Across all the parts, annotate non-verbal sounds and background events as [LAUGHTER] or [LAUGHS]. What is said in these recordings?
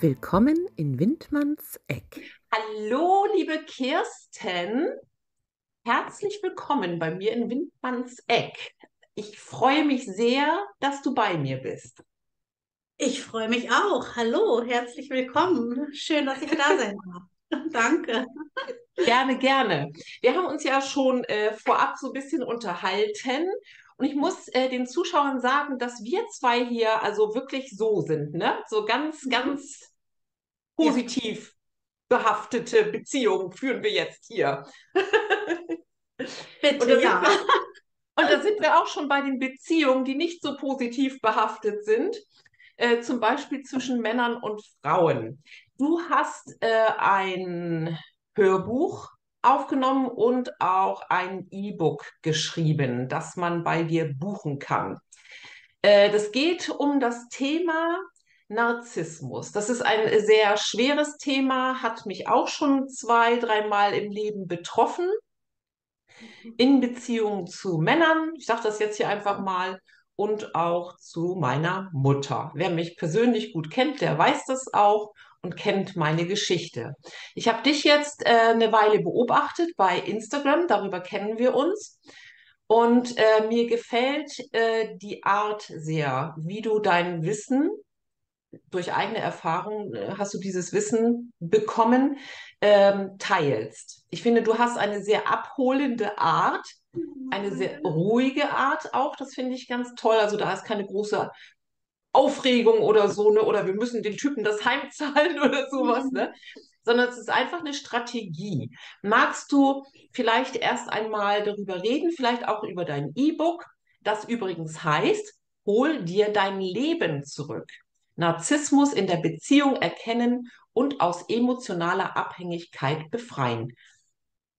Willkommen in Windmanns Eck. Hallo, liebe Kirsten. Herzlich willkommen bei mir in Windmanns Eck. Ich freue mich sehr, dass du bei mir bist. Ich freue mich auch. Hallo, herzlich willkommen. Schön, dass ich da [LAUGHS] sein darf. [LAUGHS] Danke. Gerne, gerne. Wir haben uns ja schon äh, vorab so ein bisschen unterhalten und ich muss äh, den Zuschauern sagen, dass wir zwei hier also wirklich so sind, ne? So ganz, mhm. ganz positiv behaftete Beziehungen führen wir jetzt hier. Bitte, und ja. Wir, und da sind wir auch schon bei den Beziehungen, die nicht so positiv behaftet sind. Äh, zum Beispiel zwischen Männern und Frauen. Du hast äh, ein Hörbuch aufgenommen und auch ein E-Book geschrieben, das man bei dir buchen kann. Äh, das geht um das Thema Narzissmus. Das ist ein sehr schweres Thema, hat mich auch schon zwei, dreimal im Leben betroffen. In Beziehung zu Männern, ich sage das jetzt hier einfach mal, und auch zu meiner Mutter. Wer mich persönlich gut kennt, der weiß das auch und kennt meine Geschichte. Ich habe dich jetzt äh, eine Weile beobachtet bei Instagram, darüber kennen wir uns. Und äh, mir gefällt äh, die Art sehr, wie du dein Wissen durch eigene Erfahrung äh, hast du dieses Wissen bekommen, ähm, teilst. Ich finde, du hast eine sehr abholende Art, eine sehr ruhige Art auch. Das finde ich ganz toll. Also da ist keine große Aufregung oder so, ne? Oder wir müssen den Typen das heimzahlen [LAUGHS] oder sowas, mhm. ne? Sondern es ist einfach eine Strategie. Magst du vielleicht erst einmal darüber reden, vielleicht auch über dein E-Book, das übrigens heißt, hol dir dein Leben zurück. Narzissmus in der Beziehung erkennen und aus emotionaler Abhängigkeit befreien.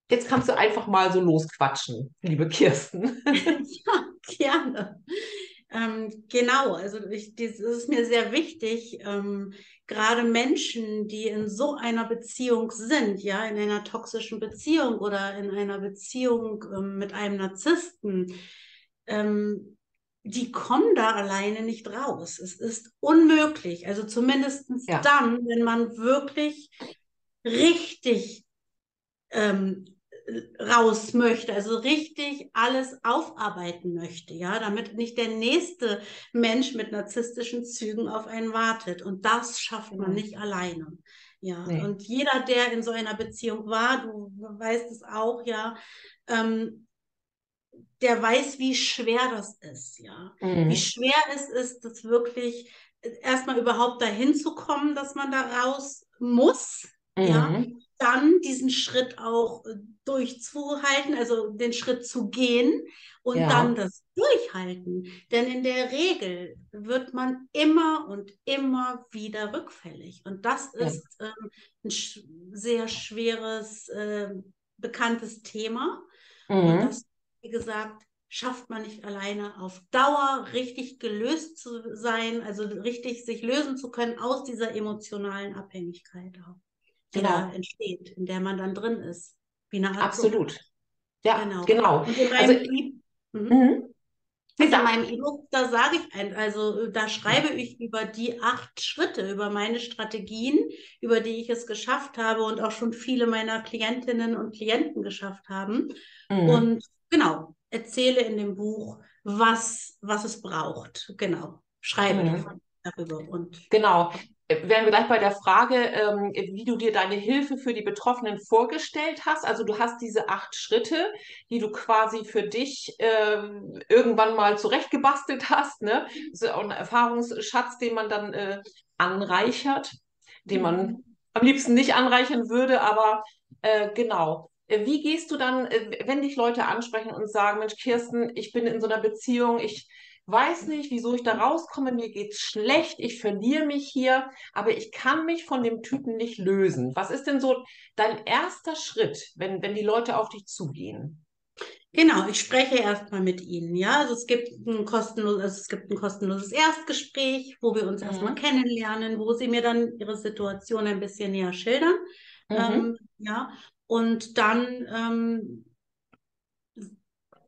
Jetzt kannst du einfach mal so losquatschen, liebe Kirsten. [LAUGHS] ja, gerne. Ähm, genau, also ich, das ist mir sehr wichtig, ähm, gerade Menschen, die in so einer Beziehung sind, ja, in einer toxischen Beziehung oder in einer Beziehung ähm, mit einem Narzissten, ähm, die kommen da alleine nicht raus. Es ist unmöglich. Also zumindest ja. dann, wenn man wirklich richtig ähm, raus möchte, also richtig alles aufarbeiten möchte, ja, damit nicht der nächste Mensch mit narzisstischen Zügen auf einen wartet. Und das schafft man nicht alleine. Ja, nee. und jeder, der in so einer Beziehung war, du weißt es auch, ja, ähm, der weiß, wie schwer das ist, ja. Mhm. Wie schwer es ist, das wirklich äh, erstmal überhaupt dahin zu kommen, dass man da raus muss, mhm. ja. Dann diesen Schritt auch äh, durchzuhalten, also den Schritt zu gehen und ja. dann das durchhalten. Denn in der Regel wird man immer und immer wieder rückfällig. Und das ist ja. ähm, ein sch sehr schweres, äh, bekanntes Thema. Mhm. Und das wie gesagt, schafft man nicht alleine auf Dauer richtig gelöst zu sein, also richtig sich lösen zu können aus dieser emotionalen Abhängigkeit auch, die genau. da entsteht, in der man dann drin ist. Wie eine Art Absolut. Sucht. Ja, genau. genau. Und in also, e mhm. In meinem E-Book, da sage ich ein, also da schreibe ich über die acht Schritte, über meine Strategien, über die ich es geschafft habe und auch schon viele meiner Klientinnen und Klienten geschafft haben. Mhm. Und genau, erzähle in dem Buch, was, was es braucht. Genau, schreibe mhm. darüber. Und genau. Wären wir gleich bei der Frage, ähm, wie du dir deine Hilfe für die Betroffenen vorgestellt hast. Also du hast diese acht Schritte, die du quasi für dich ähm, irgendwann mal zurechtgebastelt hast. Ne? Das ist auch ein Erfahrungsschatz, den man dann äh, anreichert, den man mhm. am liebsten nicht anreichern würde, aber äh, genau. Äh, wie gehst du dann, äh, wenn dich Leute ansprechen und sagen, Mensch, Kirsten, ich bin in so einer Beziehung, ich weiß nicht, wieso ich da rauskomme, mir geht's schlecht, ich verliere mich hier, aber ich kann mich von dem Typen nicht lösen. Was ist denn so dein erster Schritt, wenn, wenn die Leute auf dich zugehen? Genau, ich spreche erstmal mit Ihnen, ja. Also es gibt ein kostenloses, also es gibt ein kostenloses Erstgespräch, wo wir uns mhm. erstmal kennenlernen, wo Sie mir dann Ihre Situation ein bisschen näher schildern. Mhm. Ähm, ja, und dann ähm,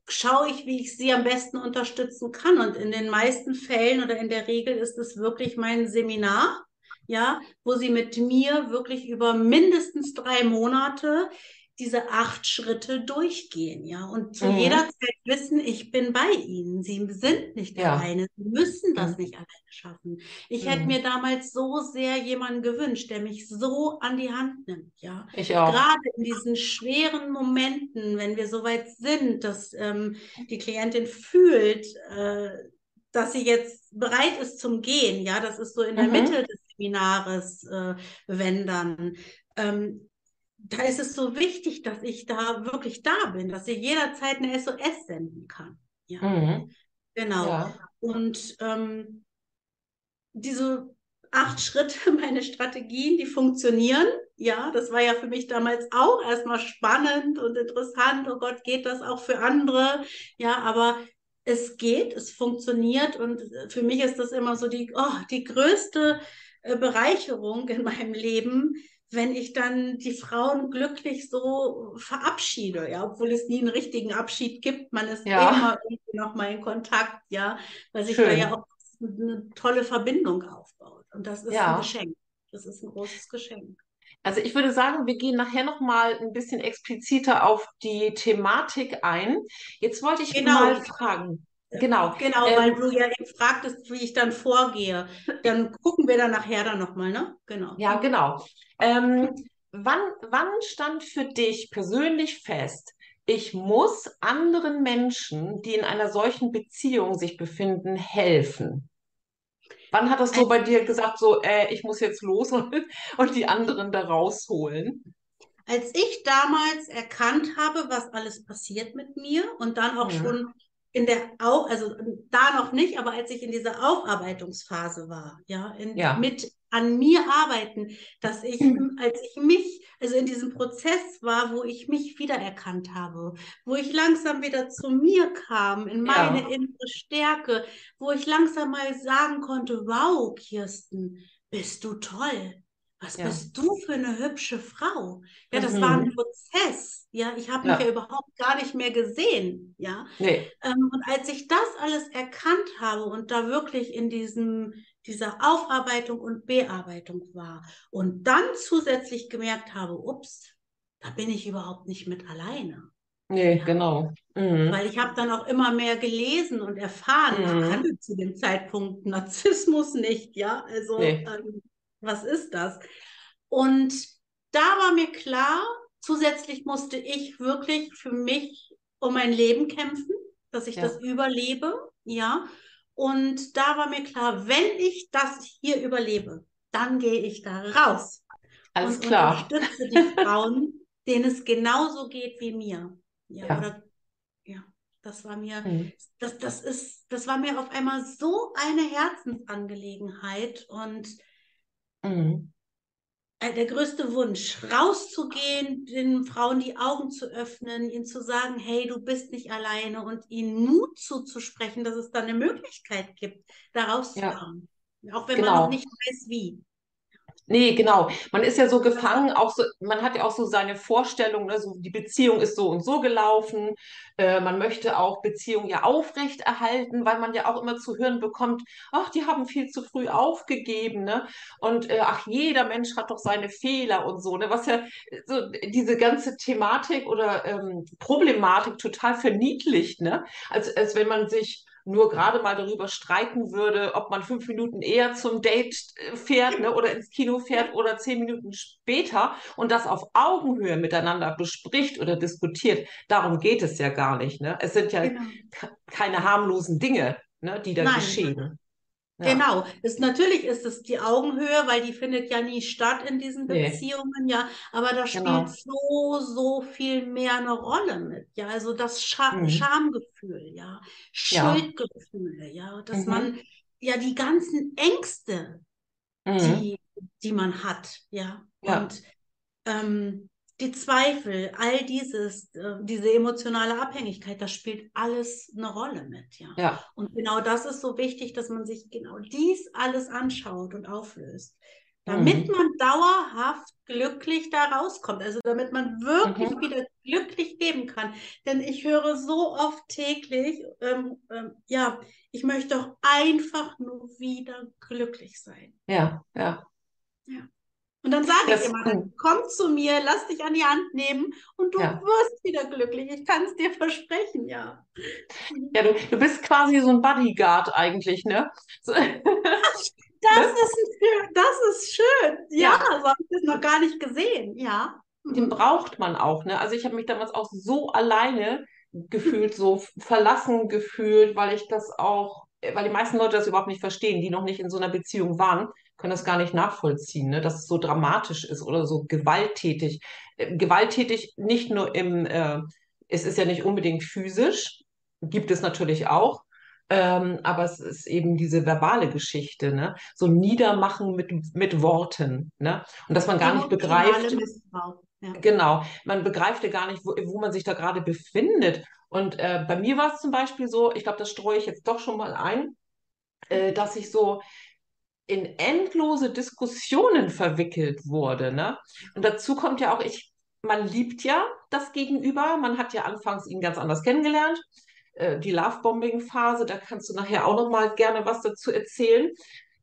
schaue ich, wie ich sie am besten unterstützen kann. Und in den meisten Fällen oder in der Regel ist es wirklich mein Seminar, ja, wo sie mit mir wirklich über mindestens drei Monate diese acht Schritte durchgehen, ja, und zu Mhm. jeder Zeit wissen, ich bin bei ihnen. Sie sind nicht Ja. alleine, sie müssen das Mhm. nicht alleine schaffen. Ich hätte Mhm. mir damals so sehr jemanden gewünscht, der mich so an die Hand nimmt, ja. Ich auch. Gerade in diesen schweren Momenten, wenn wir so weit sind, dass ähm, die Klientin fühlt, äh, dass sie jetzt bereit ist zum Gehen, ja, das ist so in der Mhm. Mitte des Seminares, äh, wenn dann, ähm, da ist es so wichtig, dass ich da wirklich da bin, dass ich jederzeit eine SOS senden kann. Ja, Mhm. genau. Ja. Und ähm, diese acht Schritte, [LAUGHS] meine Strategien, die funktionieren. Ja, das war ja für mich damals auch erstmal spannend und interessant. Oh Gott, geht das auch für andere? Ja, aber es geht, es funktioniert und für mich ist das immer so die, oh, die größte äh, Bereicherung in meinem Leben, wenn ich dann die Frauen glücklich so verabschiede, ja, obwohl es nie einen richtigen Abschied gibt. Man ist Ja. immer irgendwie noch mal in Kontakt, ja, weil sich da ja auch eine tolle Verbindung aufbaut. Und das ist Ja. ein Geschenk. Das ist ein großes Geschenk. Also ich würde sagen, wir gehen nachher noch mal ein bisschen expliziter auf die Thematik ein. Jetzt wollte ich Genau. mal fragen. Genau. Genau, Ähm, weil du ja eben fragtest, wie ich dann vorgehe. Dann gucken wir dann nachher dann nochmal, ne? Genau. Ja, genau. Ähm, wann, wann stand für dich persönlich fest, ich muss anderen Menschen, die in einer solchen Beziehung sich befinden, helfen? Wann hat das so bei dir gesagt, so, äh, ich muss jetzt los [LAUGHS] und, und die anderen da rausholen? Als ich damals erkannt habe, was alles passiert mit mir und dann auch Mhm. schon in der Au also da noch nicht, aber als ich in dieser Aufarbeitungsphase war, ja, in, Ja. mit an mir arbeiten, dass ich, als ich mich, also in diesem Prozess war, wo ich mich wiedererkannt habe, wo ich langsam wieder zu mir kam, in Ja. meine innere Stärke, wo ich langsam mal sagen konnte, wow, Kirsten, bist du toll. Was Ja. bist du für eine hübsche Frau? Ja, das war ein Mhm. Prozess. Ja, ich habe mich Ja. ja überhaupt gar nicht mehr gesehen. Ja, Nee. ähm, und als ich das alles erkannt habe und da wirklich in diesem, dieser Aufarbeitung und Bearbeitung war und dann zusätzlich gemerkt habe, ups, da bin ich überhaupt nicht mit alleine. Nee, Ja. genau. Mhm. Weil ich habe dann auch immer mehr gelesen und erfahren, ich Mhm. kannte zu dem Zeitpunkt Narzissmus nicht, ja, also Nee. ähm, was ist das? Und da war mir klar, zusätzlich musste ich wirklich für mich um mein Leben kämpfen, dass ich Ja. das überlebe, ja. Und da war mir klar, wenn ich das hier überlebe, dann gehe ich da raus Alles und klar. unterstütze die [LAUGHS] Frauen, denen es genauso geht wie mir. Ja, Ja. oder ja, das war mir, Mhm. das, das ist, das war mir auf einmal so eine Herzensangelegenheit und Mhm. äh, der größte Wunsch, rauszugehen, den Frauen die Augen zu öffnen, ihnen zu sagen, hey, du bist nicht alleine und ihnen Mut zuzusprechen, dass es da eine Möglichkeit gibt, da rauszukommen. Auch wenn man Genau. noch nicht weiß, wie. Nee, genau. Man ist ja so gefangen, auch so, man hat ja auch so seine Vorstellungen, ne? So, die Beziehung ist so und so gelaufen. Äh, man möchte auch Beziehungen ja aufrechterhalten, weil man ja auch immer zu hören bekommt, ach, die haben viel zu früh aufgegeben, ne? Und äh, ach, jeder Mensch hat doch seine Fehler und so, ne? Was ja so diese ganze Thematik oder ähm, Problematik total verniedlicht, ne? Als, als wenn man sich nur gerade mal darüber streiten würde, ob man fünf Minuten eher zum Date äh, fährt, ne, oder ins Kino fährt oder zehn Minuten später und das auf Augenhöhe miteinander bespricht oder diskutiert. Darum geht es ja gar nicht, ne? Es sind ja Genau. ke- keine harmlosen Dinge, ne, die da Nein. geschehen. Ja. Genau, ist, natürlich ist es die Augenhöhe, weil die findet ja nie statt in diesen Nee. Beziehungen, ja, aber da spielt Genau. so, so viel mehr eine Rolle mit, ja, also das Scha Mhm. Schamgefühl, ja, Ja. Schuldgefühle, ja, dass Mhm. man ja die ganzen Ängste, Mhm. die, die man hat, ja, Ja. und ähm, die Zweifel, all dieses, äh, diese emotionale Abhängigkeit, das spielt alles eine Rolle mit, ja. Ja. Und genau das ist so wichtig, dass man sich genau dies alles anschaut und auflöst, damit Mhm. man dauerhaft glücklich da rauskommt, also damit man wirklich Mhm. wieder glücklich leben kann. Denn ich höre so oft täglich, ähm, ähm, ja, ich möchte doch einfach nur wieder glücklich sein. Ja, ja. Ja. Und dann sage ich immer, dann komm zu mir, lass dich an die Hand nehmen und du Ja. wirst wieder glücklich. Ich kann es dir versprechen, ja. Ja, du, du bist quasi so ein Bodyguard eigentlich, ne? So, Das ist, ein- das ist schön. Ja, Ja. so habe ich das noch gar nicht gesehen. Ja. den braucht man auch, ne? Also ich habe mich damals auch so alleine gefühlt, so verlassen gefühlt, weil ich das auch, weil die meisten Leute das überhaupt nicht verstehen, die noch nicht in so einer Beziehung waren, können das gar nicht nachvollziehen, ne? Dass es so dramatisch ist oder so gewalttätig. Äh, Gewalttätig nicht nur im, äh, es ist ja nicht unbedingt physisch, gibt es natürlich auch. Ähm, aber es ist eben diese verbale Geschichte, ne? So Niedermachen mit, mit Worten, ne? Und dass man gar nicht begreift. Ja. Genau, man begreift ja gar nicht, wo, wo man sich da gerade befindet. Und äh, bei mir war es zum Beispiel so, ich glaube, das streue ich jetzt doch schon mal ein, äh, dass ich so in endlose Diskussionen verwickelt wurde, ne? Und dazu kommt ja auch, ich, man liebt ja das Gegenüber, man hat ja anfangs ihn ganz anders kennengelernt. Äh, die Lovebombing-Phase, da kannst du nachher auch noch mal gerne was dazu erzählen.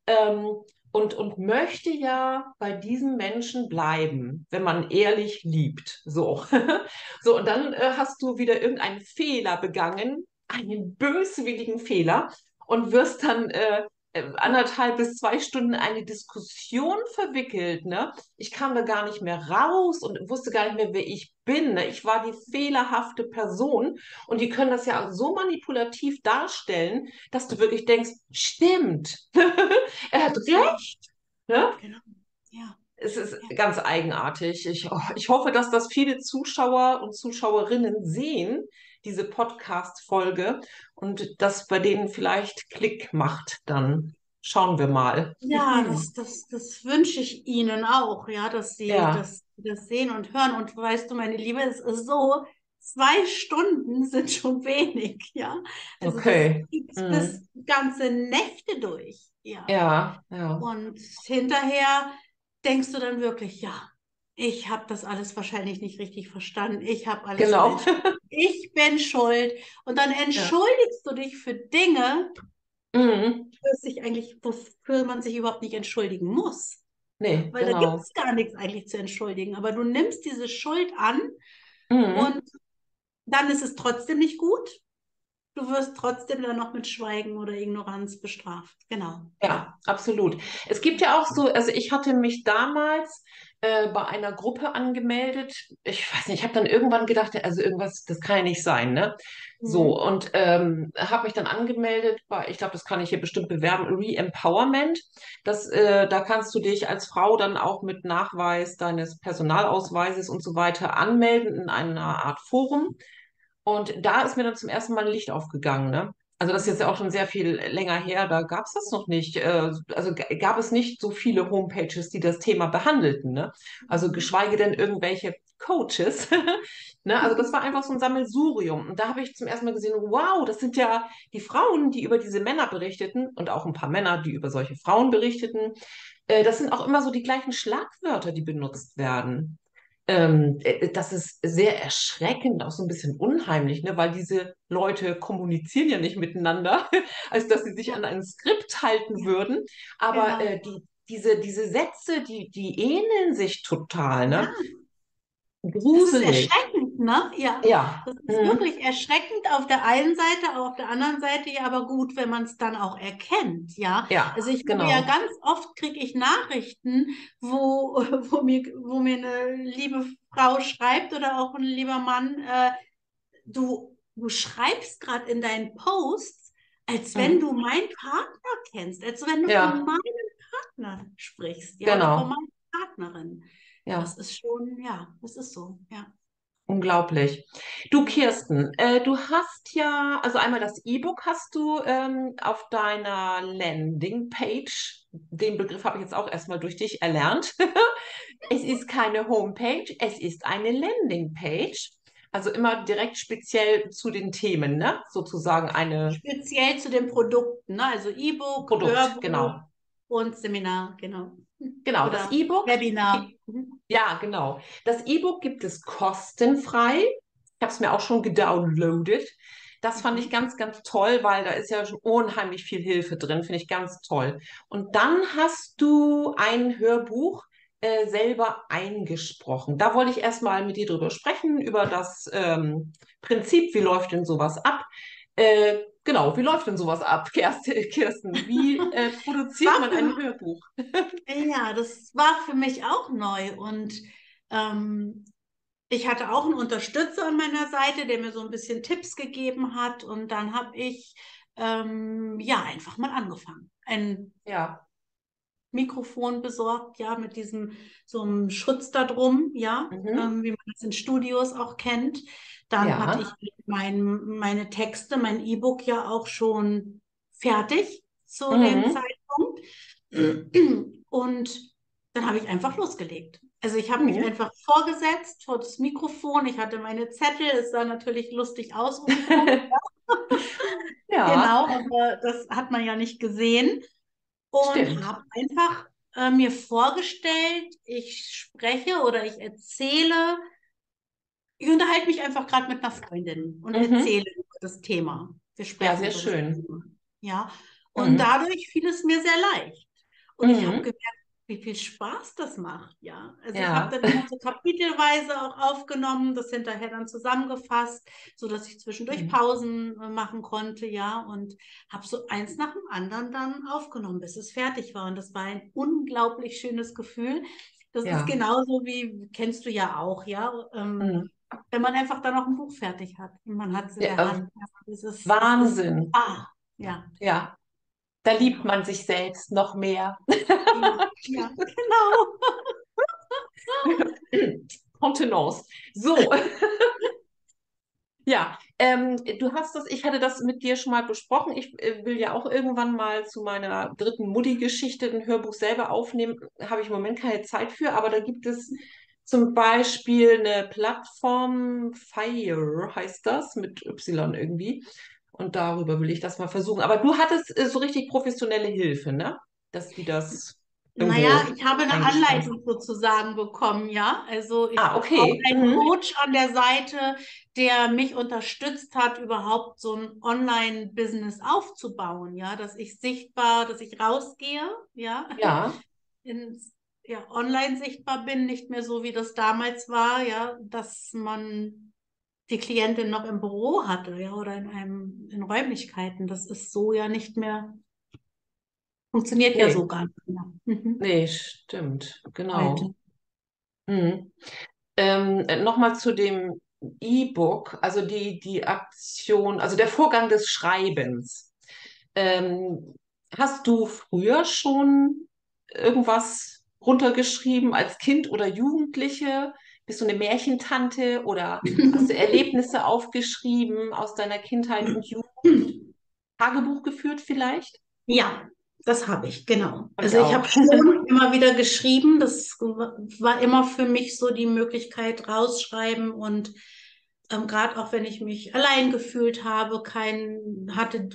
Ähm, und, und möchte ja bei diesem Menschen bleiben, wenn man ehrlich liebt. So. [LAUGHS] So, und dann äh, hast du wieder irgendeinen Fehler begangen, einen böswilligen Fehler, und wirst dann äh, anderthalb bis zwei Stunden in eine Diskussion verwickelt, ne? Ich kam da gar nicht mehr raus und wusste gar nicht mehr, wer ich bin. Ne? Ich war die fehlerhafte Person und die können das ja auch so manipulativ darstellen, dass du wirklich denkst, stimmt, [LAUGHS] er hat recht. Ne? Genau. Ja. Es ist ganz eigenartig. Ich, oh, ich hoffe, dass das viele Zuschauer und Zuschauerinnen sehen, diese Podcast-Folge, und dass bei denen vielleicht Klick macht dann. Schauen wir mal. Ja, das, das, das wünsche ich Ihnen auch, ja, dass Sie Ja. das, das sehen und hören. Und weißt du, meine Liebe, es ist so, zwei Stunden [LAUGHS] sind schon wenig, ja. Also Okay. das gibt Mhm. bis ganze Nächte durch, ja. Ja, ja. Und hinterher denkst du dann wirklich, ja, ich habe das alles wahrscheinlich nicht richtig verstanden. Ich habe alles Genau. Ich bin schuld. Und dann entschuldigst du dich für Dinge, Mhm. für sich eigentlich, wofür man sich überhaupt nicht entschuldigen muss. Nee, Weil da genau. gibt es gar nichts eigentlich zu entschuldigen. Aber du nimmst diese Schuld an Mhm. und dann ist es trotzdem nicht gut. Du wirst trotzdem dann noch mit Schweigen oder Ignoranz bestraft. Genau. Ja, absolut. Es gibt ja auch so, also ich hatte mich damals äh, bei einer Gruppe angemeldet. Ich weiß nicht, ich habe dann irgendwann gedacht, also irgendwas, das kann ja nicht sein, ne? So, und ähm, habe mich dann angemeldet bei, ich glaube, das kann ich hier bestimmt bewerben, Re-Empowerment. Das, äh, da kannst du dich als Frau dann auch mit Nachweis deines Personalausweises und so weiter anmelden in einer Art Forum. Und da ist mir dann zum ersten Mal ein Licht aufgegangen, ne? Also das ist jetzt ja auch schon sehr viel länger her, da gab es das noch nicht. Äh, Also gab es nicht so viele Homepages, die das Thema behandelten, ne? Also geschweige denn irgendwelche Coaches. [LAUGHS] Ne? Also das war einfach so ein Sammelsurium. Und da habe ich zum ersten Mal gesehen, wow, das sind ja die Frauen, die über diese Männer berichteten und auch ein paar Männer, die über solche Frauen berichteten. Äh, Das sind auch immer so die gleichen Schlagwörter, die benutzt werden. Ähm, äh, das ist sehr erschreckend, auch so ein bisschen unheimlich, ne? Weil diese Leute kommunizieren ja nicht miteinander, [LAUGHS] als dass sie sich an ein Skript halten Ja. würden. Aber Genau. äh, die, diese, diese Sätze, die, die ähneln sich total, ne? Das ist Gruselig. erschreckend, ne? Ja. Ja. Das ist Mhm. wirklich erschreckend auf der einen Seite, aber auf der anderen Seite ja aber gut, wenn man es dann auch erkennt, ja. Ja, Also ich genau. ja ganz oft kriege ich Nachrichten, wo, [LAUGHS] wo mir, wo mir eine liebe Frau schreibt oder auch ein lieber Mann, äh, du, du schreibst gerade in deinen Posts, als wenn Mhm. du meinen Partner kennst, als wenn du Ja. von meinem Partner sprichst, ja, Genau. von meiner Partnerin. Ja. Das ist schon, ja, das ist so, ja. Unglaublich. Du, Kirsten, äh, du hast ja, also einmal das E-Book hast du ähm, auf deiner Landingpage. Den Begriff habe ich jetzt auch erstmal durch dich erlernt. [LAUGHS] Es ist keine Homepage, es ist eine Landingpage. Also immer direkt speziell zu den Themen, ne? Sozusagen eine Speziell zu den Produkten, ne? Also E-Book, Produkt, Hörbuch genau. und Seminar, genau. Genau, das Oder E-Book. Webinar. Mhm. Ja, genau. Das E-Book gibt es kostenfrei. Ich habe es mir auch schon gedownloadet. Das fand ich ganz, ganz toll, weil da ist ja schon unheimlich viel Hilfe drin, finde ich ganz toll. Und dann hast du ein Hörbuch äh, selber eingesprochen. Da wollte ich erstmal mit dir drüber sprechen, über das ähm, Prinzip, wie läuft denn sowas ab? Äh, genau, wie läuft denn sowas ab, [LAUGHS] Kirsten? Wie äh, produziert man ein Hörbuch? ja, das war für mich auch neu und ähm, ich hatte auch einen Unterstützer an meiner Seite, der mir so ein bisschen Tipps gegeben hat und dann habe ich ähm, ja einfach mal angefangen. Ein ja. Mikrofon besorgt, ja, mit diesem so einem Schutz da drum, ja, mhm. ähm, wie man das in Studios auch kennt. Dann ja. hatte ich mein, meine Texte, mein E-Book ja auch schon fertig zu mhm. dem Zeitpunkt. Und dann habe ich einfach losgelegt. Also ich habe mhm. mich einfach vorgesetzt vor das Mikrofon. Ich hatte meine Zettel. Es sah natürlich lustig aus. [LAUGHS] ja. Genau, aber das hat man ja nicht gesehen und habe einfach äh, mir vorgestellt, ich spreche oder ich erzähle, ich unterhalte mich einfach gerade mit einer Freundin und mhm. erzähle über das Thema. Wir sprechen ja, sehr schön. Ja, und mhm. dadurch fiel es mir sehr leicht. Und mhm. ich habe gemerkt, wie viel Spaß das macht, ja. Also ja. ich habe dann so kapitelweise auch aufgenommen, das hinterher dann zusammengefasst, so dass ich zwischendurch mhm. Pausen äh, machen konnte, ja, und habe so eins nach dem anderen dann aufgenommen, bis es fertig war. Und das war ein unglaublich schönes Gefühl. Das ja. ist genauso wie, kennst du ja auch, ja. Ähm, mhm. Wenn man einfach dann auch ein Buch fertig hat und man hat es in ja, der Hand. Das ist, Wahnsinn. Ah, ja. Ja, da liebt man sich selbst noch mehr. Ja, ja genau. [LAUGHS] Kontenance. So. [LAUGHS] ja, ähm, du hast das, ich hatte das mit dir schon mal besprochen. Ich äh, will ja auch irgendwann mal zu meiner dritten Mutti-Geschichte ein Hörbuch selber aufnehmen. Habe ich im Moment keine Zeit für, aber da gibt es zum Beispiel eine Plattform, Fire heißt das, mit Y irgendwie. Und darüber will ich das mal versuchen. Aber du hattest äh, so richtig professionelle Hilfe, ne? Dass die das. Naja, ich habe eine Anleitung sozusagen bekommen, ja. Also ich ah, okay. habe einen mhm. Coach an der Seite, der mich unterstützt hat, überhaupt so ein Online-Business aufzubauen, ja, dass ich sichtbar, dass ich rausgehe, ja. Ja. [LAUGHS] Ins, ja, online sichtbar bin, nicht mehr so wie das damals war, ja, dass man die Klientin noch im Büro hatte, ja, oder in einem, in Räumlichkeiten. Das ist so ja nicht mehr, funktioniert nee. ja so gar nicht mehr. Mhm. Nee, stimmt, genau. Mhm. Ähm, Nochmal zu dem E-Book, also die, die Aktion, also der Vorgang des Schreibens. Ähm, hast du früher schon irgendwas runtergeschrieben als Kind oder Jugendliche? Bist du eine Märchentante oder [LAUGHS] hast du Erlebnisse aufgeschrieben aus deiner Kindheit und Jugend? Tagebuch geführt vielleicht? Ja, das habe ich, genau. Und also ich habe schon immer wieder geschrieben. Das war immer für mich so die Möglichkeit, rausschreiben und ähm, gerade auch wenn ich mich allein gefühlt habe, kein hatte,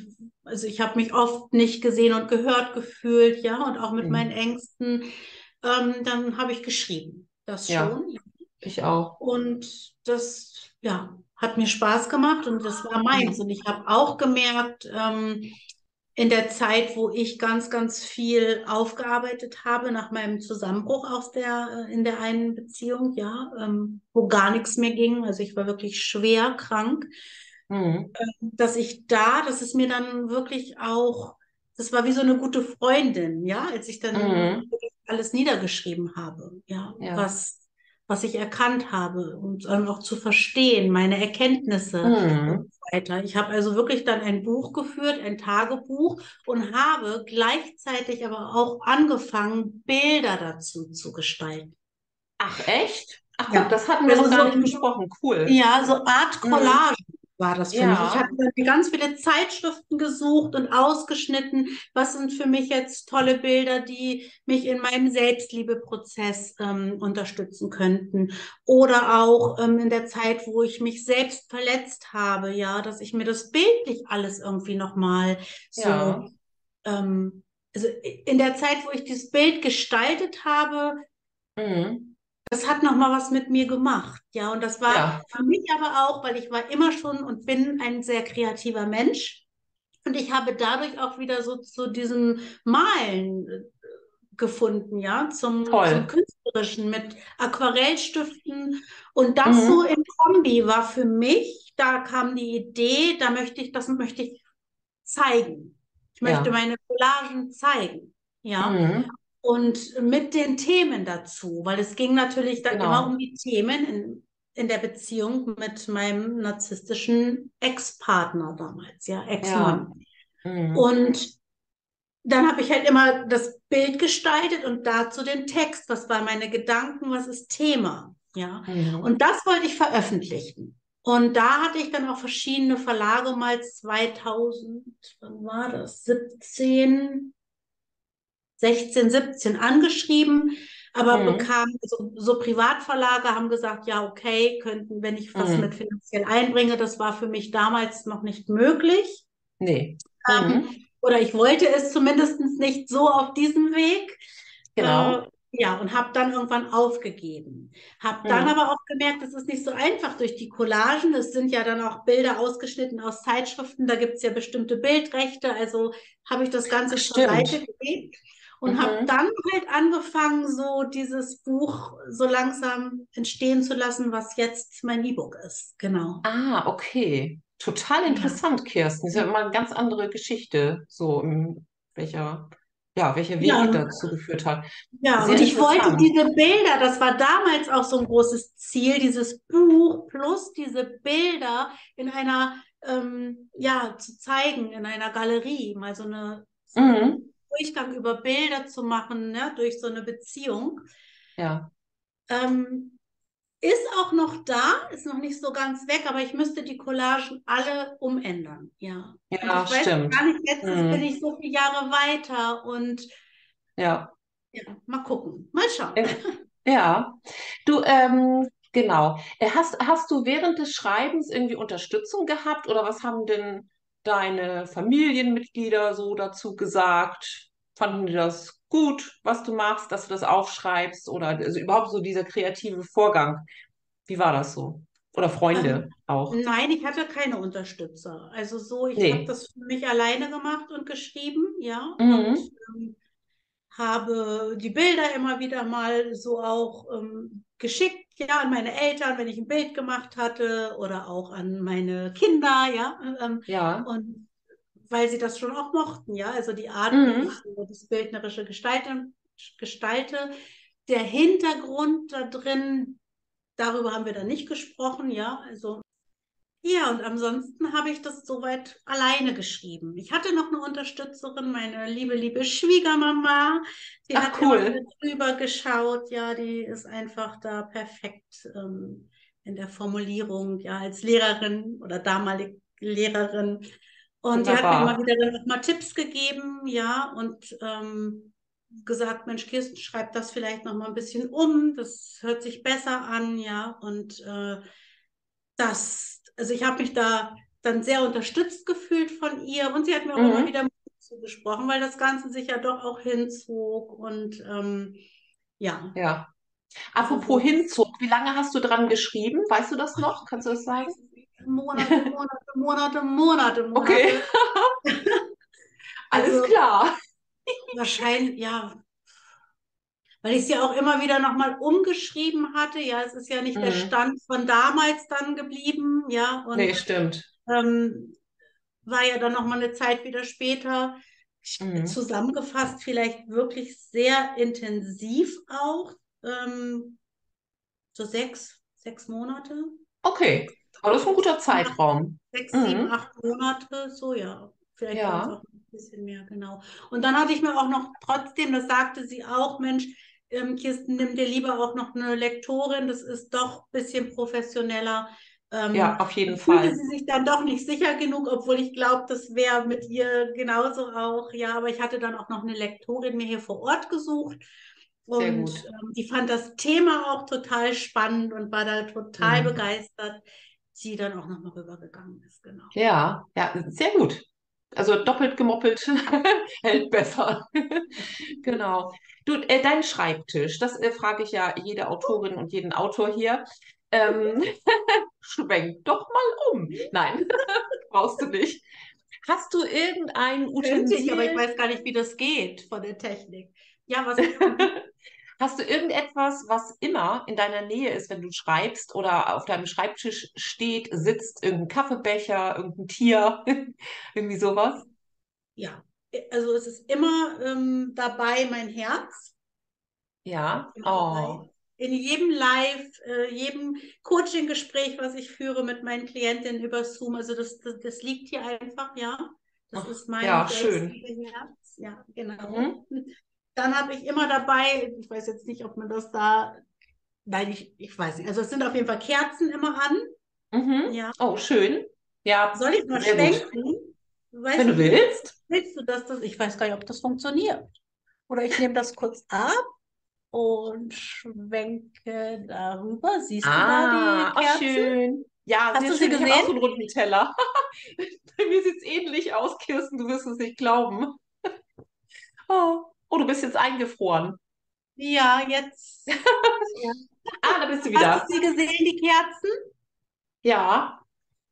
also ich habe mich oft nicht gesehen und gehört gefühlt, ja, und auch mit mhm. meinen Ängsten, ähm, dann habe ich geschrieben. Das ja. Ich auch. Und das, ja, hat mir Spaß gemacht und das war meins. Und ich habe auch gemerkt, ähm, in der Zeit, wo ich ganz, ganz viel aufgearbeitet habe nach meinem Zusammenbruch aus der, äh, in der einen Beziehung, ja, ähm, wo gar nichts mehr ging. Also ich war wirklich schwer krank, mhm. äh, dass ich da, dass es mir dann wirklich auch, das war wie so eine gute Freundin, ja, als ich dann mhm. alles niedergeschrieben habe, ja, ja. was was ich erkannt habe und ähm, auch zu verstehen, meine Erkenntnisse mhm. und so weiter. Ich habe also wirklich dann ein Buch geführt, ein Tagebuch und habe gleichzeitig aber auch angefangen, Bilder dazu zu gestalten. Ach echt? Ach ja. das hatten wir also noch gar so, nicht besprochen. Cool. Ja, so Art mhm. Collage. Mhm war das für ja. mich. Ich habe mir ganz viele Zeitschriften gesucht und ausgeschnitten. Was sind für mich jetzt tolle Bilder, die mich in meinem Selbstliebeprozess ähm, unterstützen könnten? Oder auch ähm, in der Zeit, wo ich mich selbst verletzt habe, ja, dass ich mir das bildlich alles irgendwie nochmal so, ja. ähm, also in der Zeit, wo ich dieses Bild gestaltet habe, mhm das hat noch mal was mit mir gemacht, ja. Und das war Ja. für mich aber auch, weil ich war immer schon und bin ein sehr kreativer Mensch. Und ich habe dadurch auch wieder so zu diesem Malen äh, gefunden, ja, zum, zum Künstlerischen mit Aquarellstiften. Und das Mhm. so im Kombi war für mich, da kam die Idee, da möchte ich, das möchte ich zeigen. Ich möchte Ja. meine Collagen zeigen, ja. Mhm. Und mit den Themen dazu, weil es ging natürlich dann Genau. immer um die Themen in, in der Beziehung mit meinem narzisstischen Ex-Partner damals, ja, Ex-Mann. Mhm. Und dann habe ich halt immer das Bild gestaltet und dazu den Text. Was waren meine Gedanken? Was ist Thema? Ja. Mhm. Und das wollte ich veröffentlichen. Und da hatte ich dann auch verschiedene Verlage mal 2000, wann war das? 17, 16, 17 angeschrieben, aber Mhm. bekam, so, so Privatverlage haben gesagt, ja, okay, könnten, wenn ich was Mhm. mit finanziell einbringe, das war für mich damals noch nicht möglich. Nee. Ähm, Mhm. oder ich wollte es zumindest nicht so auf diesem Weg. Genau. Äh, ja, und habe dann irgendwann aufgegeben. Habe dann Mhm. aber auch gemerkt, es ist nicht so einfach durch die Collagen. Es sind ja dann auch Bilder ausgeschnitten aus Zeitschriften. Da gibt es ja bestimmte Bildrechte. Also habe ich das Ganze zur. Seite gelegt und habe Mhm. dann halt angefangen, so dieses Buch so langsam entstehen zu lassen, was jetzt mein E-Book ist. Genau. Ah, okay. Total Ja. interessant, Kirsten. Ist ja immer eine ganz andere Geschichte, so in welcher, ja, welcher Weg Ja. dazu geführt hat. Ja, Sehr und ich wollte diese Bilder, das war damals auch so ein großes Ziel, dieses Buch plus diese Bilder in einer, ähm, ja, zu zeigen, in einer Galerie, mal so eine so Mhm. Durchgang über Bilder zu machen, ne, durch so eine Beziehung. Ja. Ähm, ist auch noch da, ist noch nicht so ganz weg, aber ich müsste die Collagen alle umändern, ja. Ja, ich weiß stimmt. gar nicht, jetzt Mhm. bin ich so viele Jahre weiter und Ja. ja, mal gucken, mal schauen. Ja. Du, ähm, genau. Hast, hast du während des Schreibens irgendwie Unterstützung gehabt oder was haben denn deine Familienmitglieder so dazu gesagt? Fanden die das gut, was du machst, dass du das aufschreibst oder also überhaupt so dieser kreative Vorgang? Wie war das so? Oder Freunde auch? Nein, ich hatte keine Unterstützer. Also so, ich Nee. habe das für mich alleine gemacht und geschrieben, ja, Mhm. und ähm, habe die Bilder immer wieder mal so auch ähm, geschickt, ja, an meine Eltern, wenn ich ein Bild gemacht hatte oder auch an meine Kinder, ja, ähm, Ja. und weil sie das schon auch mochten, ja, also die Art, Mhm. wie ich so das bildnerische Gestalten, gestalte, der Hintergrund da drin, darüber haben wir dann nicht gesprochen, ja, also ja, und ansonsten habe ich das soweit alleine geschrieben. Ich hatte noch eine Unterstützerin, meine liebe, liebe Schwiegermama. Die Ach, hat cool. drüber geschaut. Ja, die ist einfach da perfekt ähm, in der Formulierung, ja, als Lehrerin oder damalige Lehrerin. Und die hat mir Wunderbar. immer wieder dann auch mal Tipps gegeben, ja, und ähm, gesagt, Mensch, Kirsten, schreib das vielleicht noch mal ein bisschen um. Das hört sich besser an, ja, und äh, das, also ich habe mich da dann sehr unterstützt gefühlt von ihr und sie hat mir auch immer Mhm. wieder Mut zugesprochen, weil das Ganze sich ja doch auch hinzog und ähm, ja. Ja. Also Apropos so Hinzug, wie lange hast du dran geschrieben? Weißt du das noch? Kannst du das sagen? Monate, Monate, Monate, Monate, Monate. Okay. [LAUGHS] Alles Also klar. wahrscheinlich, ja, weil ich es ja auch immer wieder nochmal umgeschrieben hatte. Ja, es ist ja nicht der Mhm. Stand von damals dann geblieben, ja, und Nee, stimmt. ähm, war ja dann nochmal eine Zeit wieder später. Mhm. Zusammengefasst vielleicht wirklich sehr intensiv auch. Ähm, so sechs, sechs Monate, Okay, aber das ist ein guter Zeitraum. sechs, Mhm. sieben, acht Monate, so ja. Vielleicht Ja. auch ein bisschen mehr, genau. Und dann hatte ich mir auch noch trotzdem, das sagte sie auch, Mensch, ähm, Kirsten, nimm dir lieber auch noch eine Lektorin, das ist doch ein bisschen professioneller. Ähm, Ja, auf jeden fühlte Fall. sie sich dann doch nicht sicher genug, obwohl ich glaube, das wäre mit ihr genauso auch. Ja, aber ich hatte dann auch noch eine Lektorin mir hier vor Ort gesucht. Sehr Und gut. ähm, die fand das Thema auch total spannend und war da total Mhm. begeistert, die dann auch nochmal rübergegangen ist, genau. Ja, ja, sehr gut. Also doppelt gemoppelt [LAUGHS] hält besser. [LAUGHS] Genau. Du, äh, dein Schreibtisch, das äh, frage ich ja jede Autorin und jeden Autor hier. Ähm, [LAUGHS] schwenk doch mal um. Nein, brauchst du nicht. Hast du irgendein Könnte ich, aber ich Utensil? weiß gar nicht, wie das geht von der Technik. Ja, was? Hast du irgendetwas, was immer in deiner Nähe ist, wenn du schreibst oder auf deinem Schreibtisch steht, sitzt, irgendein Kaffeebecher, irgendein Tier, [LAUGHS] irgendwie sowas? Ja, also es ist immer ähm, dabei mein Herz. Ja. Oh. In jedem Live, äh, jedem Coaching-Gespräch, was ich führe mit meinen Klientinnen über Zoom, also das, das, das liegt hier einfach, ja. Das Ach, ist mein ja, selbstliebe Herz. Ja, genau. Mhm. Dann habe ich immer dabei, ich weiß jetzt nicht, ob man das da, nein, ich, ich weiß nicht, also es sind auf jeden Fall Kerzen immer an. Mhm. Ja. Oh, schön. Ja, Soll ich mal schwenken? Wenn du ich willst. Willst du, dass das, ich weiß gar nicht, ob das funktioniert. Oder ich nehme das kurz ab und schwenke darüber. Siehst du da Ah, die oh, Kerzen? schön. Ja, Hast du sie schön. Ich habe auch gesehen? so einen runden Teller. [LAUGHS] Bei mir sieht es ähnlich aus, Kirsten, du wirst es nicht glauben. [LAUGHS] Oh, oh, du bist jetzt eingefroren. Ja, jetzt. [LAUGHS] Ah, da bist du Hast wieder. du sie gesehen, die Kerzen? Ja,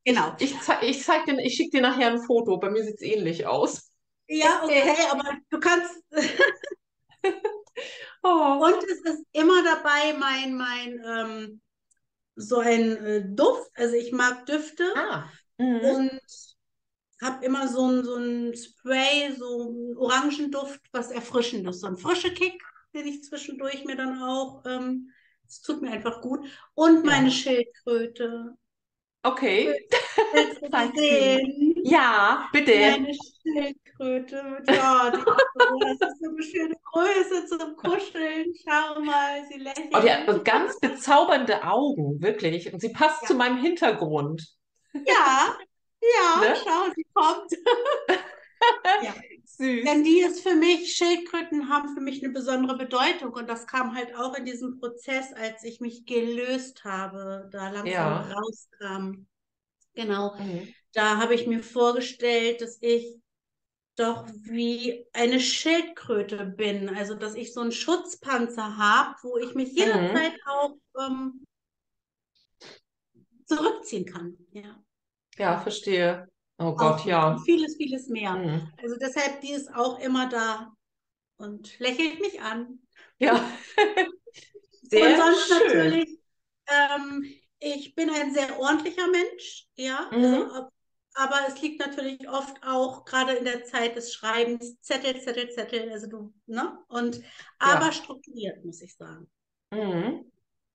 Genau. ich, ich zeig dir, ich schicke dir nachher ein Foto. Bei mir sieht es ähnlich aus. Ja, okay, aber du kannst. [LAUGHS] Oh. Und es ist immer dabei mein, mein, ähm, so ein äh, Duft. Also ich mag Düfte. Ah. Mhm. und habe immer so ein, so ein Spray, so einen Orangenduft, was Erfrischendes, so ein frischer Kick, den ich zwischendurch mir dann auch, ähm, es tut mir einfach gut. Und meine Ja. Schildkröte. Okay. [LAUGHS] Ja, bitte. Meine Schildkröte. Ja, die [LAUGHS] das ist so eine schöne Größe zum Kuscheln. Schau mal, sie lächelt. Oh, die hat ganz bezaubernde Augen, wirklich. Und sie passt Ja. zu meinem Hintergrund. Ja, [LAUGHS] ja, Ne? schau, sie kommt. [LAUGHS] Ja. Süß. Denn die ist für mich, Schildkröten haben für mich eine besondere Bedeutung. Und das kam halt auch in diesem Prozess, als ich mich gelöst habe, da langsam Ja. rauskam. Genau. Mhm. Da habe ich mir vorgestellt, dass ich doch wie eine Schildkröte bin. Also, dass ich so einen Schutzpanzer habe, wo ich mich Mhm. jederzeit auch ähm, zurückziehen kann. Ja. Ja, verstehe. Oh Gott, ja. und vieles, vieles mehr. Mhm. Also deshalb, die ist auch immer da und lächelt mich an. Ja. [LAUGHS] Und Sehr sonst schön. natürlich, ähm, ich bin ein sehr ordentlicher Mensch, ja. Mhm. Also, ab- aber es liegt natürlich oft auch gerade in der Zeit des Schreibens, Zettel, Zettel, Zettel, also du, ne? Und aber Ja. strukturiert, muss ich sagen. Mhm.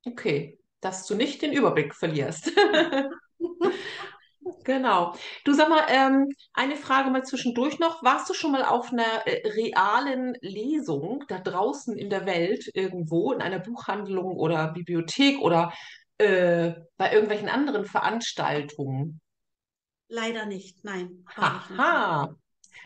Okay, dass du nicht den Überblick verlierst. [LAUGHS] [LAUGHS] Genau. Du sag mal, ähm, eine Frage mal zwischendurch noch. Warst du schon mal auf einer äh, realen Lesung da draußen in der Welt irgendwo, in einer Buchhandlung oder Bibliothek oder äh, bei irgendwelchen anderen Veranstaltungen? Leider nicht, nein. Haha.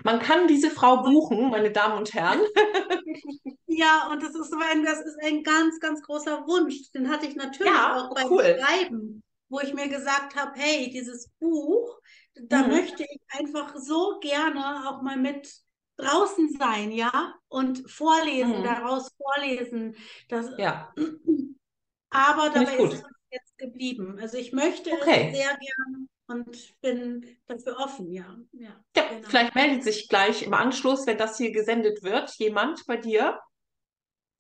Man kann diese Frau buchen, meine Damen und Herren. [LAUGHS] Ja, und das ist so ein, das ist ein ganz, ganz großer Wunsch. Den hatte ich natürlich Ja, auch beim cool. Schreiben, wo ich mir gesagt habe, hey, dieses Buch, da Mhm. möchte ich einfach so gerne auch mal mit draußen sein, ja, und vorlesen, Mhm. daraus vorlesen. Das, Ja, [CLEARS THROAT] aber dabei ist es jetzt geblieben. Also ich möchte Okay. es sehr gerne und bin dafür offen, ja. Ja, ja, genau. vielleicht meldet sich gleich im Anschluss, wenn das hier gesendet wird, jemand bei dir.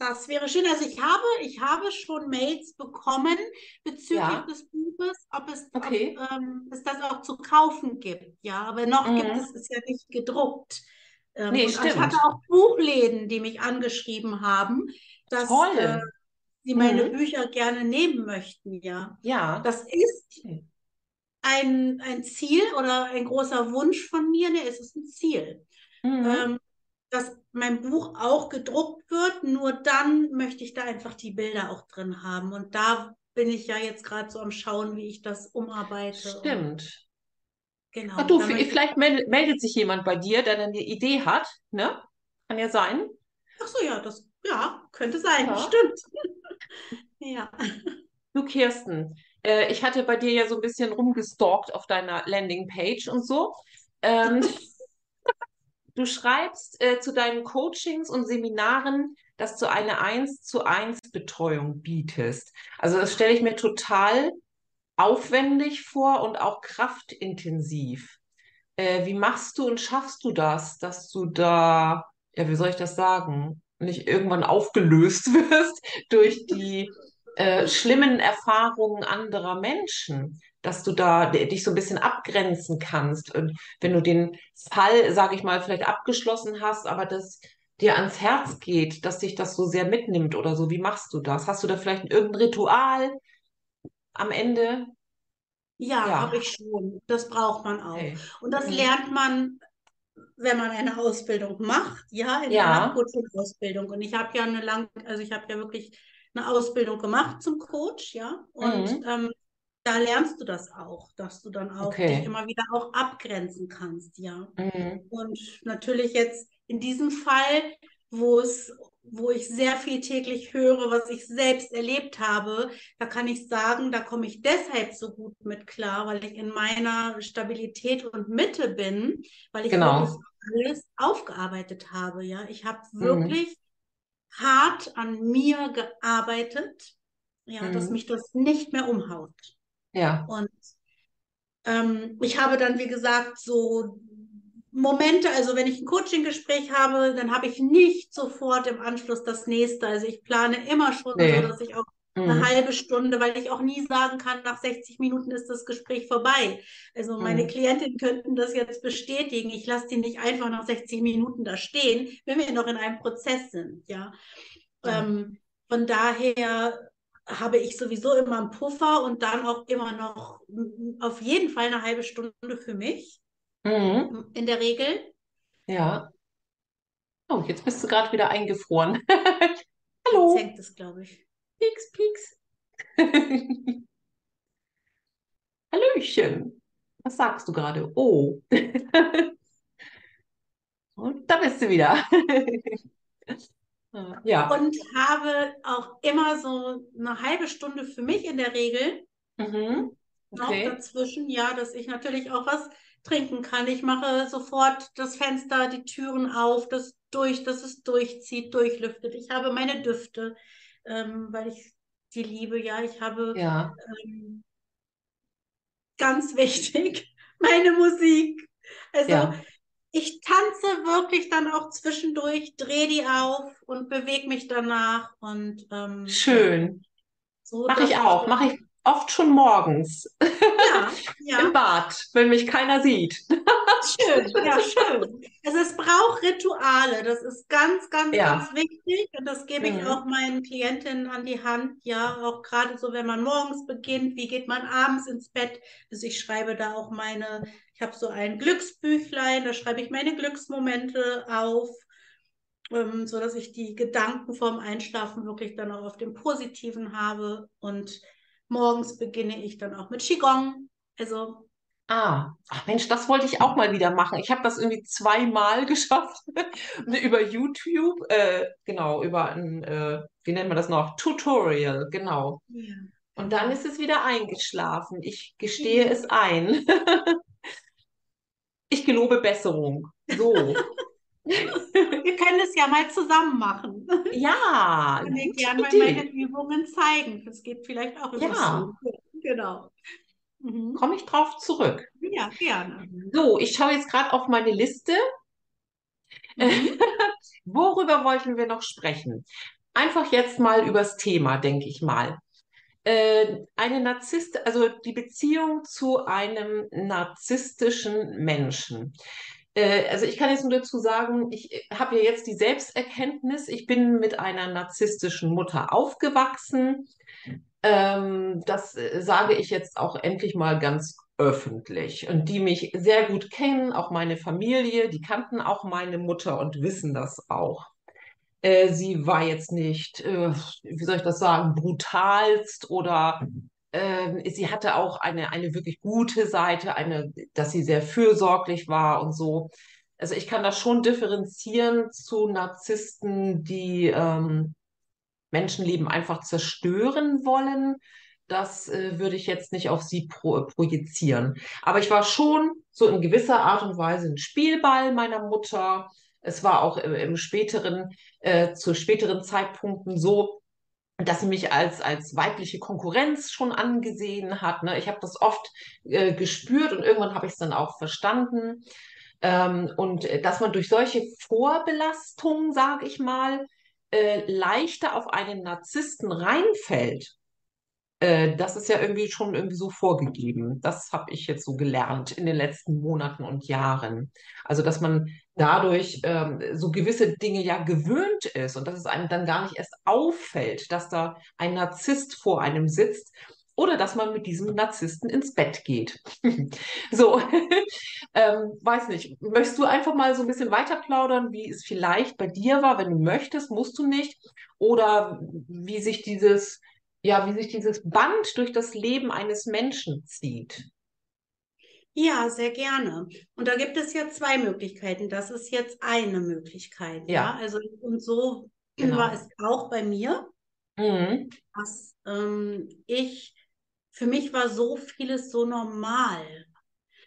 Das wäre schön. Also ich habe, ich habe schon Mails bekommen bezüglich Ja. des Buches, ob es, Okay. ob, ähm, es das auch zu kaufen gibt. Ja, aber noch Mhm. gibt es es ja nicht gedruckt. Ähm, Nee, und ich stimmt. hatte auch Buchläden, die mich angeschrieben haben, dass äh, sie meine Mhm. Bücher gerne nehmen möchten. Ja, Ja. das ist ein, ein Ziel oder ein großer Wunsch von mir. Nee, es ist ein Ziel. Mhm. ähm, dass mein Buch auch gedruckt wird, nur dann möchte ich da einfach die Bilder auch drin haben. Und da bin ich ja jetzt gerade so am Schauen, wie ich das umarbeite. Stimmt. genau. Ach du, vielleicht meldet, meldet sich jemand bei dir, der dann eine Idee hat, ne? Kann ja sein. ach so, ja, das ja, könnte sein. Ja. Stimmt. [LAUGHS] Ja. Du, Kirsten, äh, ich hatte bei dir ja so ein bisschen rumgestalkt auf deiner Landingpage und so. Ähm, [LAUGHS] Du schreibst äh, zu deinen Coachings und Seminaren, dass du eine 1 zu 1 Betreuung bietest. Also das stelle ich mir total aufwendig vor und auch kraftintensiv. Äh, wie machst du und schaffst du das, dass du da, ja, wie soll ich das sagen, nicht irgendwann aufgelöst [LAUGHS] wirst durch die äh, schlimmen Erfahrungen anderer Menschen, dass du da dich so ein bisschen abgrenzen kannst. Und wenn du den Fall, sage ich mal, vielleicht abgeschlossen hast, aber das dir ans Herz geht, dass dich das so sehr mitnimmt oder so, wie machst du das? Hast du da vielleicht irgendein Ritual am Ende? Ja, Ja. habe ich schon. Das braucht man auch. Okay. Und das Mhm. lernt man, wenn man eine Ausbildung macht, ja, in Ja. Coaching-Ausbildung. Und ich habe ja eine lang, also ich habe ja wirklich eine Ausbildung gemacht zum Coach, ja. Und Mhm. ähm, da lernst du das auch, dass du dann auch Okay. dich immer wieder auch abgrenzen kannst, ja. Mhm. Und natürlich jetzt in diesem Fall, wo es, wo ich sehr viel täglich höre, was ich selbst erlebt habe, da kann ich sagen, da komme ich deshalb so gut mit klar, weil ich in meiner Stabilität und Mitte bin, weil ich Genau. alles aufgearbeitet habe, ja. Ich habe Mhm. wirklich hart an mir gearbeitet, ja, dass Mhm. mich das nicht mehr umhaut. Ja. Und ähm, ich habe dann, wie gesagt, so Momente, also wenn ich ein Coaching-Gespräch habe, dann habe ich nicht sofort im Anschluss das nächste. Also ich plane immer schon Nee. so, dass ich auch eine Mhm. halbe Stunde, weil ich auch nie sagen kann, nach 60 Minuten ist das Gespräch vorbei. Also meine Mhm. Klientinnen könnten das jetzt bestätigen. Ich lasse die nicht einfach nach 60 Minuten da stehen, wenn wir noch in einem Prozess sind, ja. Ja. Ähm, von daher habe ich sowieso immer einen Puffer und dann auch immer noch mm, auf jeden Fall eine halbe Stunde für mich, Mhm. in der Regel. Ja. Oh, jetzt bist du gerade wieder eingefroren. [LAUGHS] Jetzt Hallo. hängt es, glaube ich. Pieks, pieks. [LAUGHS] Hallöchen. Was sagst du gerade? Oh. [LAUGHS] Und da bist du wieder. Ja. Und habe auch immer so eine halbe Stunde für mich in der Regel Mhm. noch Okay. dazwischen, ja, dass ich natürlich auch was trinken kann. Ich mache sofort das Fenster, die Türen auf, das durch, dass es durchzieht, durchlüftet. Ich habe meine Düfte, ähm, weil ich die liebe, ja. Ich habe Ja. ähm, ganz [LAUGHS] wichtig, meine Musik. Also Ja. Ich tanze wirklich dann auch zwischendurch, drehe die auf und bewege mich danach und ähm, Schön. so, Mache ich auch. Mache ich oft schon morgens ja, im Bad, wenn mich keiner sieht. schön, ja, schön. Also es braucht Rituale, das ist ganz, ganz, Ja. ganz wichtig und das gebe ich Mhm. auch meinen Klientinnen an die Hand, ja, auch gerade so, wenn man morgens beginnt, wie geht man abends ins Bett? Also ich schreibe da auch meine, ich habe so ein Glücksbüchlein, da schreibe ich meine Glücksmomente auf. ähm, so dass ich die Gedanken vorm Einschlafen wirklich dann auch auf dem Positiven habe. Und morgens beginne ich dann auch mit Qigong. Also, Ah, ach Mensch, das wollte ich auch mal wieder machen. Ich habe das irgendwie zweimal [LAUGHS] geschafft über YouTube, äh, genau, über ein, äh, wie nennt man das noch? Tutorial, genau. ja, Und dann ist es wieder eingeschlafen. Ich gestehe Ja. es ein. [LAUGHS] Ich gelobe Besserung. So. [LAUGHS] [LAUGHS] Wir können es ja mal zusammen machen. Ja, [LAUGHS] Ich kann dir gerne mal meine. Übungen zeigen. Das geht vielleicht auch über Ja, Zoom. Genau. Mhm. komme ich drauf zurück. Ja, gerne. So, ich schaue jetzt gerade auf meine Liste. Mhm. [LAUGHS] Worüber wollten wir noch sprechen? Einfach jetzt mal übers Thema, denke ich mal. Äh, eine Narzisst, also die Beziehung zu einem narzisstischen Menschen. Äh, also ich kann jetzt nur dazu sagen, ich habe ja jetzt die Selbsterkenntnis, ich bin mit einer narzisstischen Mutter aufgewachsen. Ähm, das äh, sage ich jetzt auch endlich mal ganz öffentlich. Und die mich sehr gut kennen, auch meine Familie, die kannten auch meine Mutter und wissen das auch. Äh, sie war jetzt nicht, äh, wie soll ich das sagen, brutalst oder ähm, sie hatte auch eine, eine wirklich gute Seite, eine, dass sie sehr fürsorglich war und so. Also ich kann das schon differenzieren zu Narzissten, die ähm, Menschenleben einfach zerstören wollen. Das äh, würde ich jetzt nicht auf sie pro projizieren. Aber ich war schon so in gewisser Art und Weise ein Spielball meiner Mutter. Es war auch im, im späteren, äh, zu späteren Zeitpunkten so, dass sie mich als, als weibliche Konkurrenz schon angesehen hat. Ne? Ich habe das oft äh, gespürt und irgendwann habe ich es dann auch verstanden. Ähm, und äh, dass man durch solche Vorbelastungen, sage ich mal, äh, leichter auf einen Narzissten reinfällt, äh, das ist ja irgendwie schon irgendwie so vorgegeben. Das habe ich jetzt so gelernt in den letzten Monaten und Jahren. Also, dass man dadurch ähm, so gewisse Dinge ja gewöhnt ist und dass es einem dann gar nicht erst auffällt, dass da ein Narzisst vor einem sitzt oder dass man mit diesem Narzissten ins Bett geht. [LAUGHS] so, [LAUGHS] ähm, weiß nicht. Möchtest du einfach mal so ein bisschen weiter plaudern, wie es vielleicht bei dir war? Wenn du möchtest, musst du nicht. Oder wie sich dieses ja, wie sich dieses Band durch das Leben eines Menschen zieht. Ja, sehr gerne. Und da gibt es ja zwei Möglichkeiten. Das ist jetzt eine Möglichkeit. Ja, ja? also und so genau. war es auch bei mir, mhm. dass ähm, ich, für mich war so vieles so normal.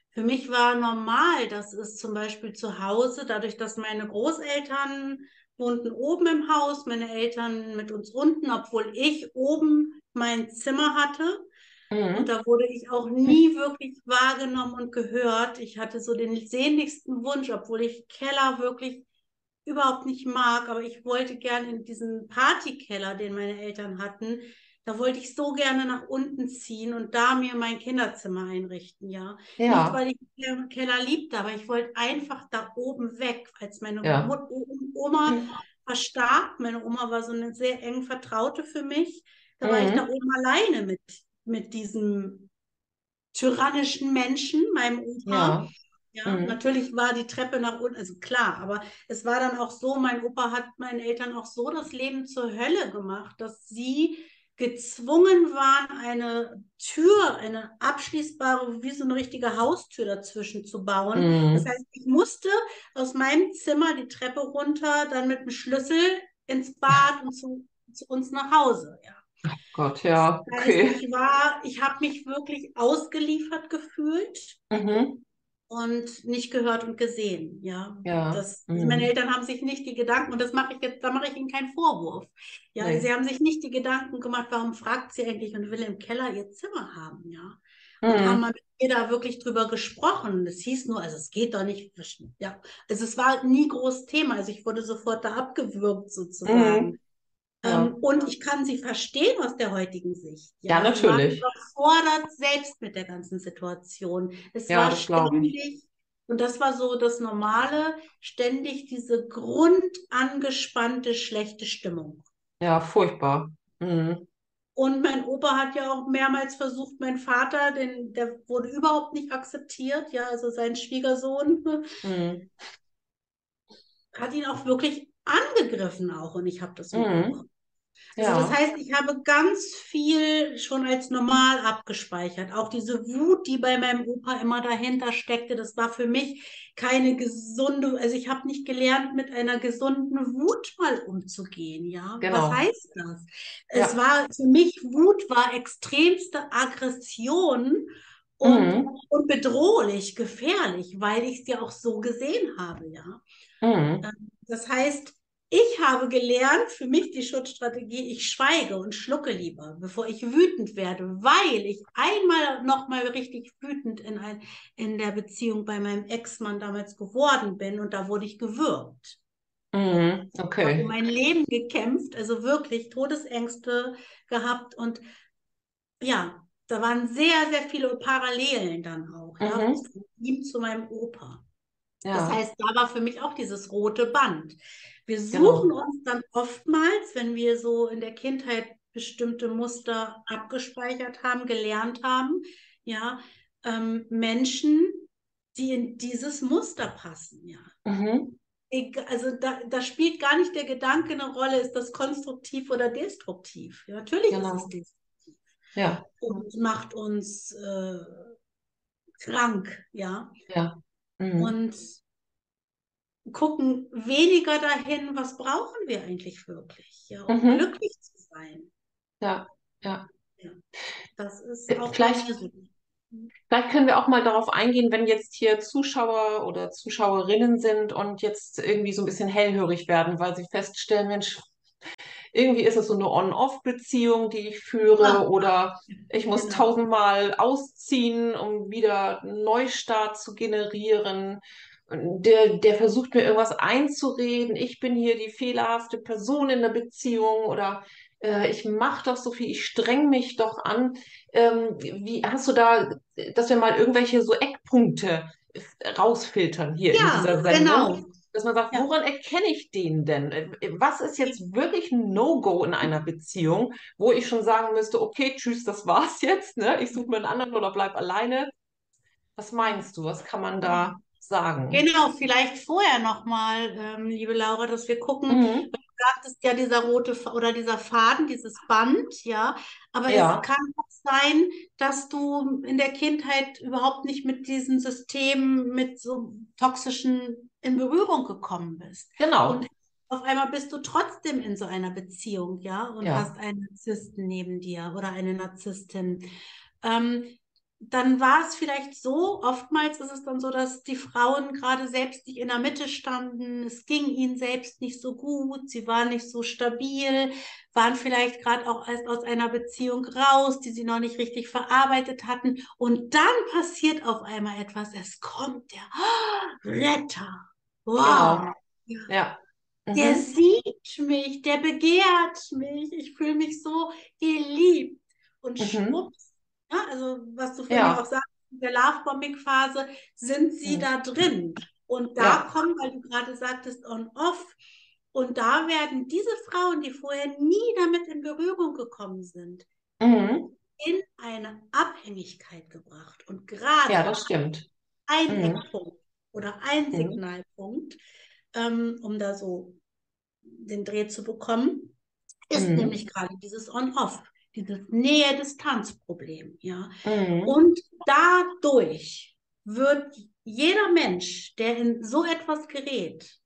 Für mich war normal, dass es zum Beispiel zu Hause, dadurch, dass meine Großeltern wohnten oben im Haus, meine Eltern mit uns unten, obwohl ich oben mein Zimmer hatte. Mhm. Und da wurde ich auch nie wirklich wahrgenommen und gehört. Ich hatte so den sehnlichsten Wunsch, obwohl ich Keller wirklich überhaupt nicht mag, aber ich wollte gerne in diesen Partykeller, den meine Eltern hatten, da wollte ich so gerne nach unten ziehen und da mir mein Kinderzimmer einrichten, ja. ja. Nicht, weil ich den Keller liebte, aber ich wollte einfach da oben weg, als meine ja. Oma mhm. verstarb. Meine Oma war so eine sehr eng Vertraute für mich. Da mhm. war ich mhm. da oben alleine mit, mit diesem tyrannischen Menschen, meinem Opa. Ja. Ja, mhm. natürlich war die Treppe nach unten, also klar, aber es war dann auch so, mein Opa hat meinen Eltern auch so das Leben zur Hölle gemacht, dass sie gezwungen waren, eine Tür, eine abschließbare, wie so eine richtige Haustür dazwischen zu bauen. Mhm. Das heißt, ich musste aus meinem Zimmer die Treppe runter, dann mit dem Schlüssel ins Bad und zu, zu uns nach Hause. Ja. Oh Gott, ja. Okay. Das heißt, ich war, ich habe mich wirklich ausgeliefert gefühlt. Mhm und nicht gehört und gesehen. Ja, ja. Das, mhm. meine Eltern haben sich nicht die Gedanken, und das mache ich jetzt, da mache ich ihnen keinen Vorwurf. Ja, nee. sie haben sich nicht die Gedanken gemacht, warum fragt sie eigentlich und will im Keller ihr Zimmer haben, ja. Und mhm. haben mal mit ihr da wirklich drüber gesprochen. Es hieß nur, also es geht doch nicht, ja. Also es war nie groß Thema. Also ich wurde sofort da abgewürgt sozusagen. Mhm. Ja. Ähm, und ich kann sie verstehen aus der heutigen Sicht. Ja, ja natürlich. Ich war überfordert selbst mit der ganzen Situation. Es ja, war ständig, und das war so das Normale, ständig diese grundangespannte, schlechte Stimmung. Ja, furchtbar. Mhm. Und mein Opa hat ja auch mehrmals versucht, mein Vater, den, der wurde überhaupt nicht akzeptiert, ja, also sein Schwiegersohn, [LAUGHS] mhm. hat ihn auch wirklich angegriffen auch und ich habe das mhm. Also ja. das heißt, ich habe ganz viel schon als normal abgespeichert. Auch diese Wut, die bei meinem Opa immer dahinter steckte, das war für mich keine gesunde, also ich habe nicht gelernt, mit einer gesunden Wut mal umzugehen. Ja, genau. was heißt das? Ja. Es war für mich Wut war extremste Aggression und, mhm. und bedrohlich, gefährlich, weil ich es ja auch so gesehen habe. Ja, mhm. Ähm, das heißt ich habe gelernt, für mich die Schutzstrategie, ich schweige und schlucke lieber, bevor ich wütend werde, weil ich einmal noch mal richtig wütend in, ein, in der Beziehung bei meinem Ex-Mann damals geworden bin und da wurde ich gewürgt. Mhm, okay. Ich habe mein Leben gekämpft, also wirklich Todesängste gehabt und ja, da waren sehr, sehr viele Parallelen dann auch, mhm. ja, von ihm zu meinem Opa. Ja. Das heißt, da war für mich auch dieses rote Band. Wir genau. suchen genau. uns dann oftmals, wenn wir so in der Kindheit bestimmte Muster abgespeichert haben, gelernt haben, ja, ähm, Menschen, die in dieses Muster passen, ja. Mhm. Also da, da, spielt gar nicht der Gedanke eine Rolle, ist das konstruktiv oder destruktiv. Ja, natürlich genau. ist es destruktiv. Ja. Und macht uns äh, krank, ja. Ja. Mhm. Und gucken weniger dahin, was brauchen wir eigentlich wirklich, ja, um mhm. glücklich zu sein. Ja, ja. ja. Das ist auch vielleicht, Vielleicht können wir auch mal darauf eingehen, wenn jetzt hier Zuschauer oder Zuschauerinnen sind und jetzt irgendwie so ein bisschen hellhörig werden, weil sie feststellen, Mensch, irgendwie ist es so eine On-Off-Beziehung, die ich führe, oder ich muss genau. tausendmal ausziehen, um wieder einen Neustart zu generieren. Der, der versucht mir irgendwas einzureden. Ich bin hier die fehlerhafte Person in der Beziehung oder äh, ich mache doch so viel, ich streng mich doch an. Ähm, wie hast du da, dass wir mal irgendwelche so Eckpunkte rausfiltern hier in Ja, dieser Sendung? genau. Dass man sagt, woran erkenne ich den denn? Äh, Was ist jetzt wirklich ein No-Go in einer Beziehung, wo ich schon sagen müsste, okay, tschüss, das war's jetzt, ne? Ich suche mir einen anderen oder bleib alleine. Was meinst du? Was kann man da sagen? Genau, vielleicht vorher nochmal, ähm, liebe Laura, dass wir gucken, Mhm. du sagtest ja, dieser rote oder dieser Faden, dieses Band, ja, aber Ja. es kann auch sein, dass du in der Kindheit überhaupt nicht mit diesen Systemen, mit so toxischen in Berührung gekommen bist. Genau. Und auf einmal bist du trotzdem in so einer Beziehung, ja, und Ja. hast einen Narzissten neben dir oder eine Narzisstin. Ähm, dann war es vielleicht so, oftmals ist es dann so, dass die Frauen gerade selbst nicht in der Mitte standen, es ging ihnen selbst nicht so gut, sie waren nicht so stabil, waren vielleicht gerade auch erst aus einer Beziehung raus, die sie noch nicht richtig verarbeitet hatten. Und dann passiert auf einmal etwas, es kommt der Retter. Wow. Genau. Ja. Der Mhm. sieht mich, der begehrt mich, ich fühle mich so geliebt. Und Mhm. schwupps, ja, also was du vorhin Ja. auch sagst, in der Lovebombing-Phase sind sie Mhm. da drin. Und da Ja. kommen, weil du gerade sagtest, on-off. Und da werden diese Frauen, die vorher nie damit in Berührung gekommen sind, Mhm. in eine Abhängigkeit gebracht. Und gerade Ja, das stimmt. ein Mhm. Eckpunkt oder ein Mhm. Signalpunkt, ähm, um da so den Dreh zu bekommen, ist Mhm. nämlich gerade dieses On-Off, dieses Nähe-Distanz-Problem, ja. Mhm. Und dadurch wird jeder Mensch, der in so etwas gerät,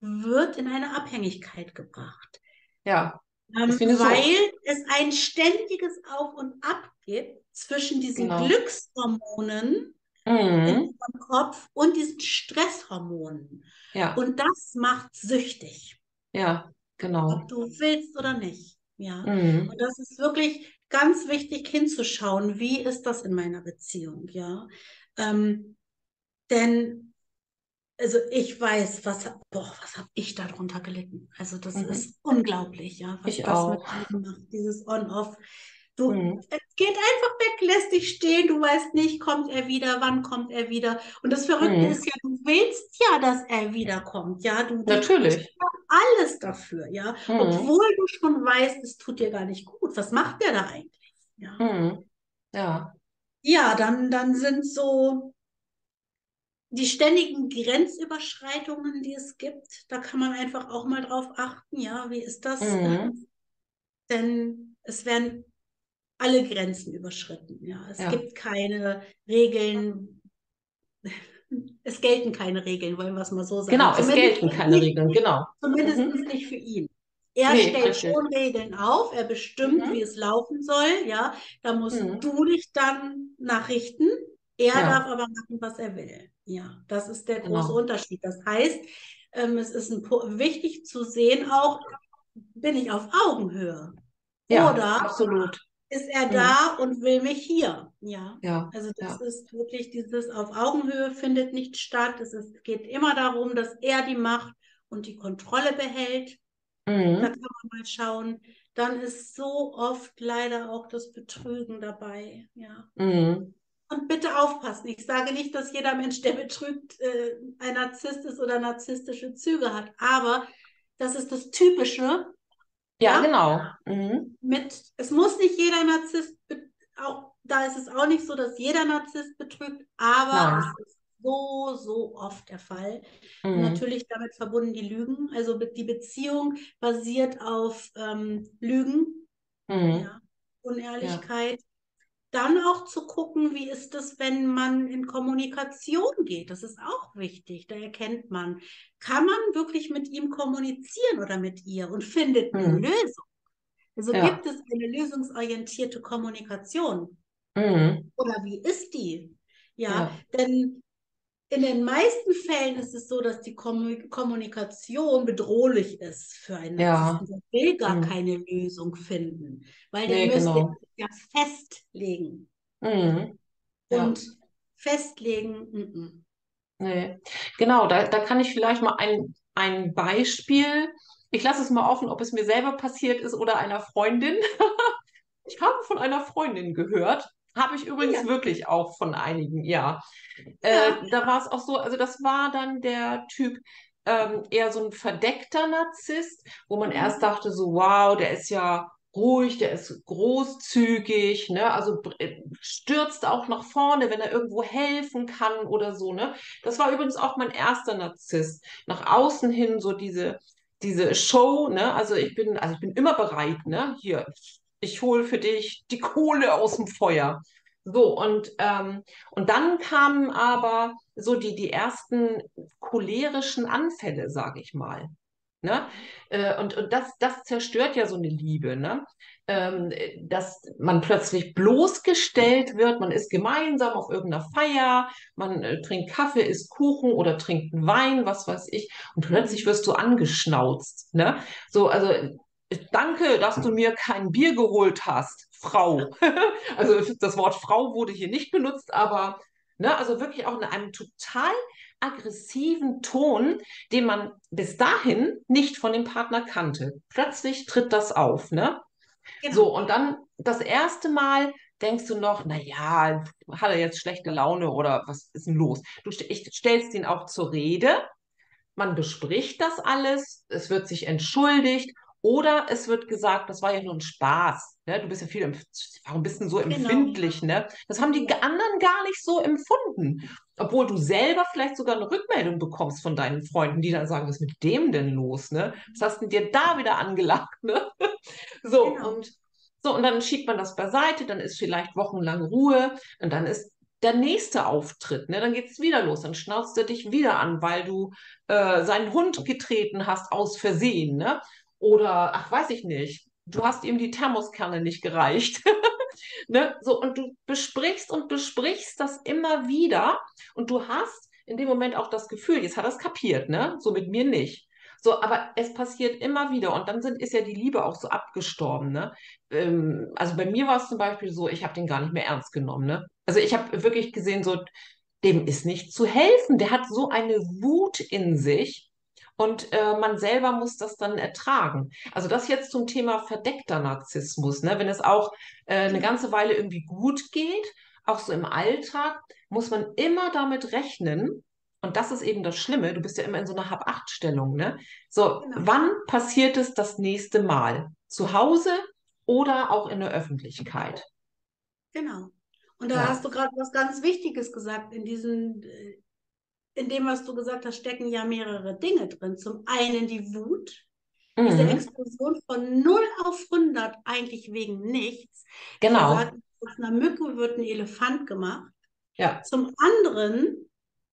wird in eine Abhängigkeit gebracht. Ja. Ähm, weil es ein ständiges Auf und Ab gibt zwischen diesen Genau. Glückshormonen Mhm. unserem Kopf und diesen Stresshormonen. Ja. Und das macht süchtig, Ja. Genau. ob du willst oder nicht. Ja. Mhm. Und das ist wirklich ganz wichtig hinzuschauen, wie ist das in meiner Beziehung, ja. Ähm, denn, also ich weiß, was, boah, was habe ich darunter gelitten. Also das Mhm. ist unglaublich, ja, was Ich das auch. mit einem macht, dieses On-Off. Du, Mhm. es geht einfach weg, lässt dich stehen, du weißt nicht, kommt er wieder, wann kommt er wieder. Und das Verrückte Mhm. ist ja, du willst ja, dass er wiederkommt, ja. Du, du Natürlich. ja alles dafür, ja. Mhm. Obwohl du schon weißt, es tut dir gar nicht gut. Was macht der da eigentlich? Ja, Mhm. Ja. ja dann, dann sind so die ständigen Grenzüberschreitungen, die es gibt, da kann man einfach auch mal drauf achten, ja, wie ist das? Mhm. Denn es werden alle Grenzen überschritten, ja. Es Ja. gibt keine Regeln, [LAUGHS] es gelten keine Regeln, wollen wir es mal so sagen. Genau, es Zumindest gelten keine nicht- Regeln. Genau. Zumindest Mhm. nicht für ihn. Er Nee, stellt richtig. schon Regeln auf, er bestimmt, Mhm. wie es laufen soll, ja. Da musst Mhm. du dich dann nachrichten. Er Ja. darf aber machen, was er will. Ja, das ist der große Genau. Unterschied. Das heißt, ähm, es ist wichtig zu sehen, auch bin ich auf Augenhöhe Ja, oder absolut. Ist er Mhm. da und will mich hier? Ja. Ja. Also das Ja. ist wirklich dieses auf Augenhöhe findet nicht statt. Es ist, geht immer darum, dass er die Macht und die Kontrolle behält. Da Mhm. kann man mal schauen. Dann ist so oft leider auch das Betrügen dabei. Ja. Mhm. Und bitte aufpassen. Ich sage nicht, dass jeder Mensch, der betrügt, äh, ein Narzisst ist oder narzisstische Züge hat. Aber das ist das Typische Ja, Ja? genau. Mhm. mit, es muss nicht jeder Narzisst, auch da ist es auch nicht so, dass jeder Narzisst betrügt, aber Nein. es ist so, so oft der Fall. Mhm. natürlich damit verbunden die Lügen. Also die Beziehung basiert auf ähm, Lügen, Mhm. ja, Unehrlichkeit. Dann auch zu gucken, wie ist es, wenn man in Kommunikation geht. Das ist auch wichtig. Da erkennt man, kann man wirklich mit ihm kommunizieren oder mit ihr und findet eine Mhm. Lösung. Also Ja. gibt es eine lösungsorientierte Kommunikation. Mhm. Oder wie ist die? Ja, Ja. denn in den meisten Fällen ist es so, dass die Kommu- Kommunikation bedrohlich ist für einen Ja. Der will gar Mhm. keine Lösung finden, weil der Nee, müsste genau. ja festlegen. Mhm. Ja. Und festlegen, mm, Nee. Genau, da, da kann ich vielleicht mal ein, ein Beispiel. Ich lasse es mal offen, ob es mir selber passiert ist oder einer Freundin. [LAUGHS] Ich habe von einer Freundin gehört. Habe ich übrigens Ja. wirklich auch von einigen, ja. Ja. Äh, da war es auch so, also das war dann der Typ ähm, eher so ein verdeckter Narzisst, wo man Mhm. erst dachte so, wow, der ist ja ruhig, der ist großzügig, ne? Also äh, stürzt auch nach vorne, wenn er irgendwo helfen kann oder so, ne? Das war übrigens auch mein erster Narzisst. Nach außen hin so diese diese Show, ne? Also ich bin also ich bin immer bereit, ne? Hier, ich hole für dich die Kohle aus dem Feuer. So, und, ähm, und dann kamen aber so die, die ersten cholerischen Anfälle, sage ich mal. Ne? Äh, und und das, das zerstört ja so eine Liebe, ne? Ähm, dass man plötzlich bloßgestellt wird, man ist gemeinsam auf irgendeiner Feier, man äh, trinkt Kaffee, isst Kuchen oder trinkt Wein, was weiß ich, und plötzlich wirst du angeschnauzt, ne? So, also danke, dass du mir kein Bier geholt hast, Frau. [LAUGHS] Also das Wort Frau wurde hier nicht benutzt, aber ne, also wirklich auch in einem total aggressiven Ton, den man bis dahin nicht von dem Partner kannte. Plötzlich tritt das auf, ne? genau. So, und dann das erste Mal denkst du noch, na ja, hat er jetzt schlechte Laune oder was ist denn los? Du ich, stellst ihn auch zur Rede, man bespricht das alles, es wird sich entschuldigt oder es wird gesagt, das war ja nur ein Spaß. Ne? Du bist ja viel, warum bist du so Genau. empfindlich? Ne? Das haben die anderen gar nicht so empfunden. Obwohl du selber vielleicht sogar eine Rückmeldung bekommst von deinen Freunden, die dann sagen, was ist mit dem denn los? Ne? Was hast du dir da wieder angelacht? Ne? [LAUGHS] So, Genau. und so, und dann schiebt man das beiseite, dann ist vielleicht wochenlang Ruhe und dann ist der nächste Auftritt, ne? Dann geht es wieder los, dann schnauzt er dich wieder an, weil du äh, seinen Hund getreten hast aus Versehen, ne? Oder, ach, weiß ich nicht, du hast ihm die Thermoskanne nicht gereicht. [LAUGHS] Ne? So, und du besprichst und besprichst das immer wieder und du hast in dem Moment auch das Gefühl, jetzt hat er es kapiert, ne? So mit mir nicht. So, aber es passiert immer wieder und dann sind, ist ja die Liebe auch so abgestorben, ne? Ähm, also bei mir war es zum Beispiel so, ich habe den gar nicht mehr ernst genommen, ne? Also ich habe wirklich gesehen, so, dem ist nicht zu helfen. Der hat so eine Wut in sich und äh, man selber muss das dann ertragen. Also das jetzt zum Thema verdeckter Narzissmus, ne? Wenn es auch äh, eine ganze Weile irgendwie gut geht, auch so im Alltag, muss man immer damit rechnen. Und das ist eben das Schlimme. Du bist ja immer in so einer Hab-Acht-Stellung, ne? So, Genau. wann passiert es das nächste Mal? Zu Hause oder auch in der Öffentlichkeit? Genau. Und da Ja. hast du gerade was ganz Wichtiges gesagt. In diesem, äh, in dem, was du gesagt hast, stecken ja mehrere Dinge drin. Zum einen die Wut, diese Mhm. Explosion von 0 auf 100 eigentlich wegen nichts. Genau. Aus einer Mücke wird ein Elefant gemacht. Ja. Zum anderen,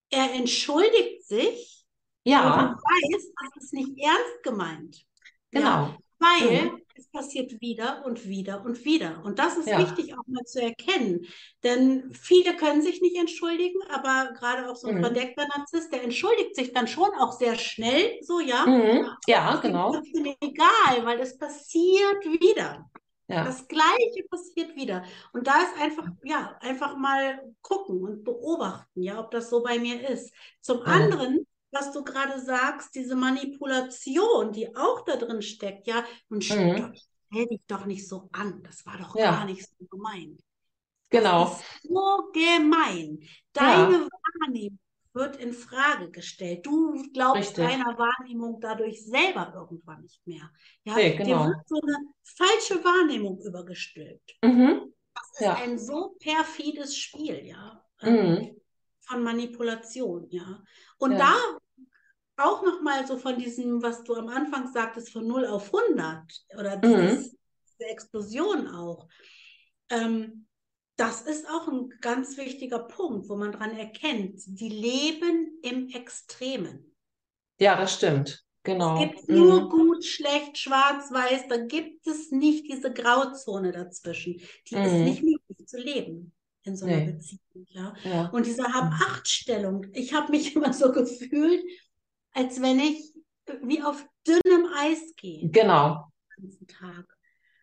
er entschuldigt sich und Ja, weiß, das ist nicht ernst gemeint. Ja, genau. weil Mhm. Es passiert wieder und wieder und wieder. Und das ist Ja. wichtig auch mal zu erkennen. Denn viele können sich nicht entschuldigen, aber gerade auch so ein Mhm. verdeckter Narzisst, der entschuldigt sich dann schon auch sehr schnell, so ja. Mhm. Ja, Ist ihm genau. trotzdem egal, weil es passiert wieder. Ja. Das Gleiche passiert wieder. Und da ist einfach, ja, einfach mal gucken und beobachten, ja, ob das so bei mir ist. Zum Ja. anderen, was du gerade sagst, diese Manipulation, die auch da drin steckt, ja, und Mhm. stell dich doch nicht so an. Das war doch Ja. gar nicht so gemeint. Das Genau. ist so gemein. Deine Wahrnehmung wird in Frage gestellt. Du glaubst Richtig. deiner Wahrnehmung dadurch selber irgendwann nicht mehr. Ja, Nee, dir genau. wird so eine falsche Wahrnehmung übergestülpt. Mhm. Das ist Ja. ein so perfides Spiel, ja, ähm, Mhm. von Manipulation, ja. Und Ja. da auch nochmal so von diesem, was du am Anfang sagtest, von 0 auf 100 oder Mhm. diese Explosion auch. Ähm, das ist auch ein ganz wichtiger Punkt, wo man dran erkennt, die leben im Extremen. Ja, das stimmt. Genau. Es gibt nur Mhm. gut, schlecht, schwarz, weiß, da gibt es nicht diese Grauzone dazwischen. Die ist Mhm. nicht möglich zu leben. in so einer Nee. Beziehung, ja. Ja. Und diese Mhm. Hab-Acht-Stellung, ich habe mich [LAUGHS] immer so gefühlt, als wenn ich wie auf dünnem Eis gehe Genau. den ganzen Tag.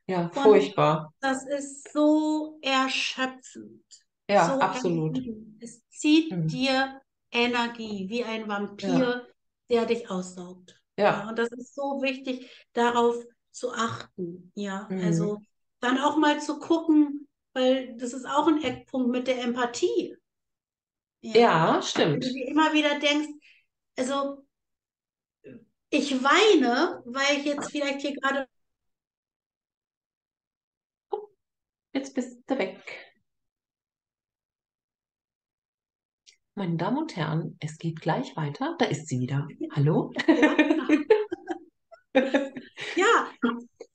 Ja, Von- furchtbar. Das ist so erschöpfend, Ja, so absolut. ermüdend. Es zieht Mhm. dir Energie wie ein Vampir, der dich aussaugt. Ja. und das ist so wichtig, darauf zu achten. Ja, Mhm. also dann auch mal zu gucken, weil das ist auch ein Eckpunkt mit der Empathie. Ja, Wenn stimmt. du dir immer wieder denkst, also ich weine, weil ich jetzt vielleicht hier gerade Jetzt bist du weg. Meine Damen und Herren, es geht gleich weiter. Da ist sie wieder. Hallo? Ja, [LAUGHS]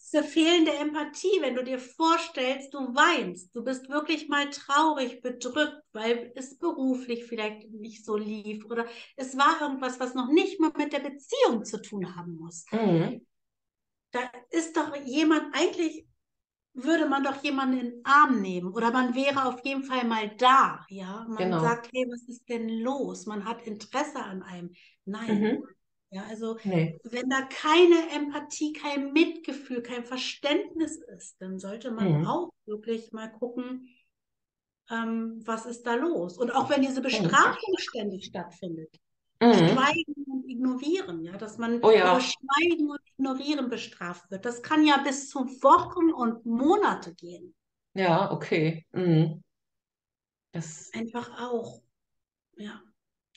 diese fehlende Empathie, wenn du dir vorstellst, du weinst, du bist wirklich mal traurig, bedrückt, weil es beruflich vielleicht nicht so lief oder es war irgendwas, was noch nicht mal mit der Beziehung zu tun haben muss. Mhm. Da ist doch jemand, eigentlich würde man doch jemanden in den Arm nehmen oder man wäre auf jeden Fall mal da, ja. Man Genau. sagt, hey, was ist denn los? Man hat Interesse an einem. Nein. Mhm. Ja, also Nee. wenn da keine Empathie, kein Mitgefühl, kein Verständnis ist, dann sollte man Mhm. auch wirklich mal gucken, ähm, was ist da los? Und auch wenn diese Bestrafung ständig stattfindet, Mhm. Schweigen und Ignorieren, ja, dass man Oh ja. über Schweigen und Ignorieren bestraft wird, das kann ja bis zu Wochen und Monate gehen. Ja, okay. Mhm. Das Einfach auch, ja.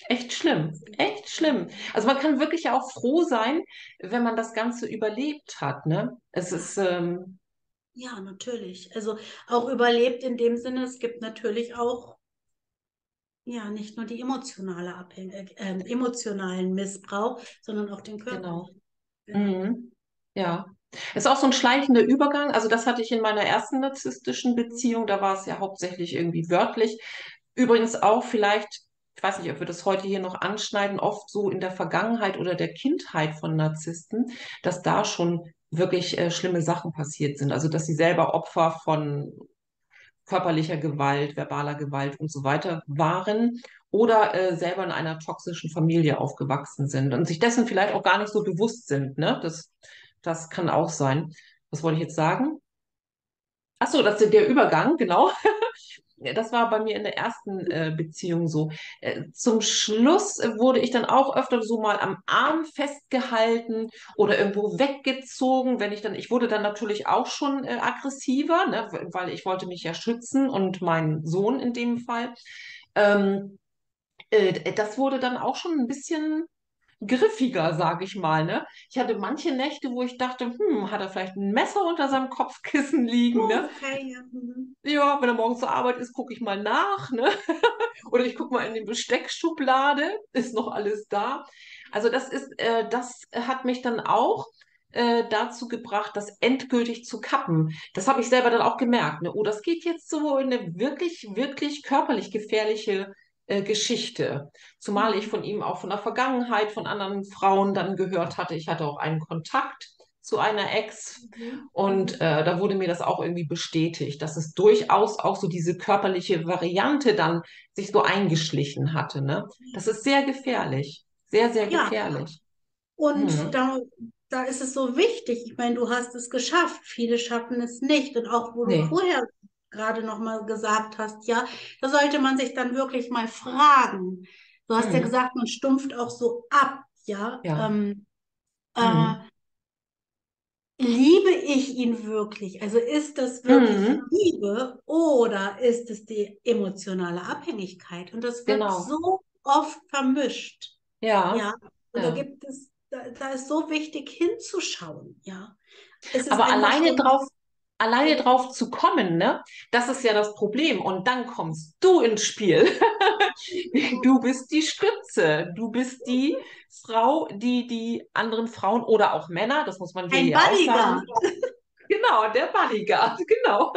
Echt schlimm. Echt schlimm. Also man kann wirklich auch froh sein, wenn man das Ganze überlebt hat, ne? Es ist, ähm, Ja, natürlich. Also auch überlebt in dem Sinne, es gibt natürlich auch, ja, nicht nur die emotionale Abhäng äh, ähm, emotionalen Missbrauch, sondern auch den körperlichen. Genau. Mhm. Ja. Es ist auch so ein schleichender Übergang. Also das hatte ich in meiner ersten narzisstischen Beziehung. Da war es ja hauptsächlich irgendwie wörtlich. Übrigens auch vielleicht, ich weiß nicht, ob wir das heute hier noch anschneiden, oft so in der Vergangenheit oder der Kindheit von Narzissten, dass da schon wirklich äh, schlimme Sachen passiert sind. Also dass sie selber Opfer von körperlicher Gewalt, verbaler Gewalt und so weiter waren oder äh, selber in einer toxischen Familie aufgewachsen sind und sich dessen vielleicht auch gar nicht so bewusst sind. Ne? Das, das kann auch sein. Was wollte ich jetzt sagen? Ach so, das ist der Übergang, genau. [LAUGHS] Das war bei mir in der ersten äh, Beziehung so. Äh, zum Schluss wurde ich dann auch öfter so mal am Arm festgehalten oder irgendwo weggezogen, wenn ich dann, ich wurde dann natürlich auch schon äh, aggressiver, ne, weil ich wollte mich ja schützen und meinen Sohn in dem Fall. Ähm, äh, das wurde dann auch schon ein bisschen griffiger, sage ich mal, ne? Ich hatte manche Nächte, wo ich dachte, hm, hat er vielleicht ein Messer unter seinem Kopfkissen liegen, ne? Okay, ja. mhm. Ja, wenn er morgens zur Arbeit ist, gucke ich mal nach, ne? [LAUGHS] Oder ich gucke mal in die Besteckschublade, ist noch alles da. Also das ist, äh, das hat mich dann auch äh, dazu gebracht, das endgültig zu kappen. Das habe ich selber dann auch gemerkt, ne? Oh, das geht jetzt so in eine wirklich, wirklich körperlich gefährliche äh, Geschichte. Zumal ich von ihm auch von der Vergangenheit, von anderen Frauen dann gehört hatte. Ich hatte auch einen Kontakt zu einer Ex. Mhm. Und äh, da wurde mir das auch irgendwie bestätigt, dass es durchaus auch so diese körperliche Variante dann sich so eingeschlichen hatte. Ne? Das ist sehr gefährlich. Sehr, sehr Ja. gefährlich. Und Mhm. da, da ist es so wichtig. Ich meine, du hast es geschafft. Viele schaffen es nicht. Und auch wo Nee. du vorher gerade noch mal gesagt hast, ja, da sollte man sich dann wirklich mal fragen. Du hast ja Mhm. gesagt, man stumpft auch so ab, ja. Ja. Ähm, Mhm. äh, liebe ich ihn wirklich? Also ist das wirklich Mhm. Liebe oder ist es die emotionale Abhängigkeit? Und das wird Genau. so oft vermischt. Ja. Ja, und da Ja. gibt es, da, da ist so wichtig hinzuschauen, ja. Es ist Aber alleine drauf, alleine drauf zu kommen, ne, das ist ja das Problem. Und dann kommst du ins Spiel. [LAUGHS] Du bist die Stütze. Du bist die Frau, die die anderen Frauen oder auch Männer, das muss man hier ein ja auch sagen. [LAUGHS] Genau, der Bodyguard, [LAUGHS] genau.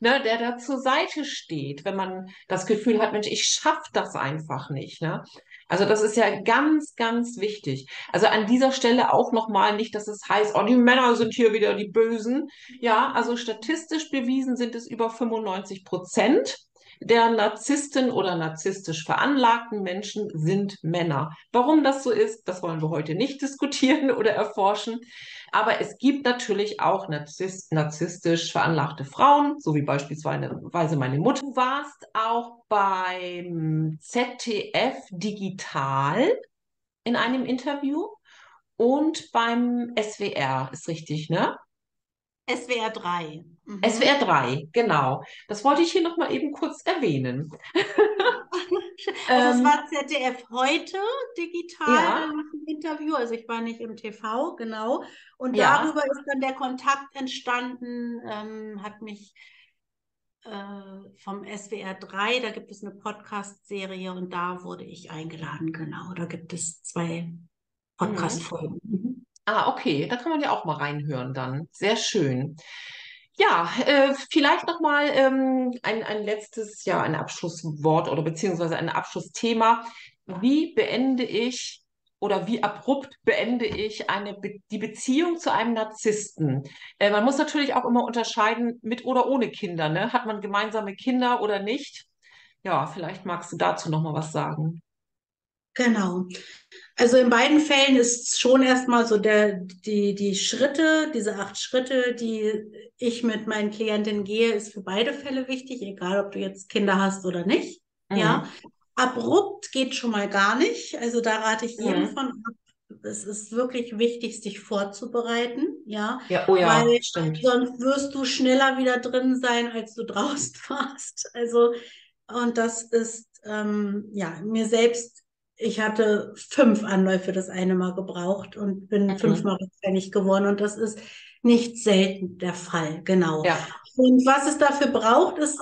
Ne, der da zur Seite steht, wenn man das Gefühl hat, Mensch, ich schaffe das einfach nicht. Ne? Also das ist ja ganz, ganz wichtig. Also an dieser Stelle auch nochmal nicht, dass es heißt, oh, die Männer sind hier wieder die Bösen. Ja, also statistisch bewiesen sind es über 95 Prozent, der Narzissten oder narzisstisch veranlagten Menschen sind Männer. Warum das so ist, das wollen wir heute nicht [LAUGHS] diskutieren oder erforschen. Aber es gibt natürlich auch narzisst, narzisstisch veranlagte Frauen, so wie beispielsweise meine Mutter. Du warst auch beim ZDF Digital in einem Interview und beim SWR, ist richtig, ne? SWR 3. Mhm. SWR 3, genau. Das wollte ich hier nochmal eben kurz erwähnen. [LAUGHS] also es ähm, war ZDF heute digital ja. im Interview, also ich war nicht im TV, genau. Und ja. darüber ist dann der Kontakt entstanden, ähm, hat mich äh, vom SWR 3, da gibt es eine Podcast-Serie und da wurde ich eingeladen, genau. Da gibt es zwei mhm. Podcast-Folgen. Mhm. Ah, okay, da kann man ja auch mal reinhören dann. Sehr schön. Ja, äh, vielleicht noch mal ähm, ein, ein letztes, ja, ein Abschlusswort oder beziehungsweise ein Abschlussthema. Wie beende ich oder wie abrupt beende ich eine Be die Beziehung zu einem Narzissten? Äh, man muss natürlich auch immer unterscheiden, mit oder ohne Kinder. Ne? Hat man gemeinsame Kinder oder nicht? Ja, vielleicht magst du dazu noch mal was sagen. Genau. Also in beiden Fällen ist schon erstmal so der, die, die Schritte, diese acht Schritte, die ich mit meinen Klientinnen gehe, ist für beide Fälle wichtig, egal ob du jetzt Kinder hast oder nicht. Mhm. Ja. Abrupt geht schon mal gar nicht. Also da rate ich jedem mhm. von ab. Es ist wirklich wichtig, sich vorzubereiten, ja. Ja, oh ja, Weil stimmt. Sonst wirst du schneller wieder drin sein, als du [LAUGHS] draußen warst. Also, und das ist ähm, ja mir selbst ich hatte fünf Anläufe das eine Mal gebraucht und bin mhm. fünfmal rückfällig geworden. Und das ist nicht selten der Fall, genau. Ja. Und was es dafür braucht, ist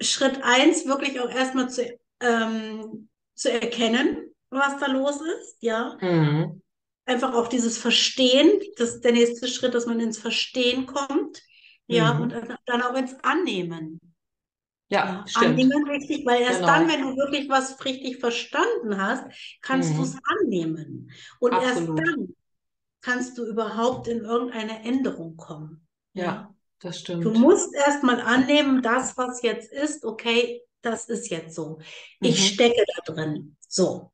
Schritt eins, wirklich auch erstmal zu, ähm, zu erkennen, was da los ist, ja. Mhm. Einfach auch dieses Verstehen, das ist der nächste Schritt, dass man ins Verstehen kommt, ja, mhm. und dann auch ins Annehmen. Ja, stimmt. Annehmen richtig, weil erst genau. dann, wenn du wirklich was richtig verstanden hast, kannst mhm. du es annehmen. Und Absolut. erst dann kannst du überhaupt in irgendeine Änderung kommen. Ja, ja. das stimmt. Du musst erst mal annehmen, das, was jetzt ist, okay, das ist jetzt so. Ich mhm. stecke da drin. So.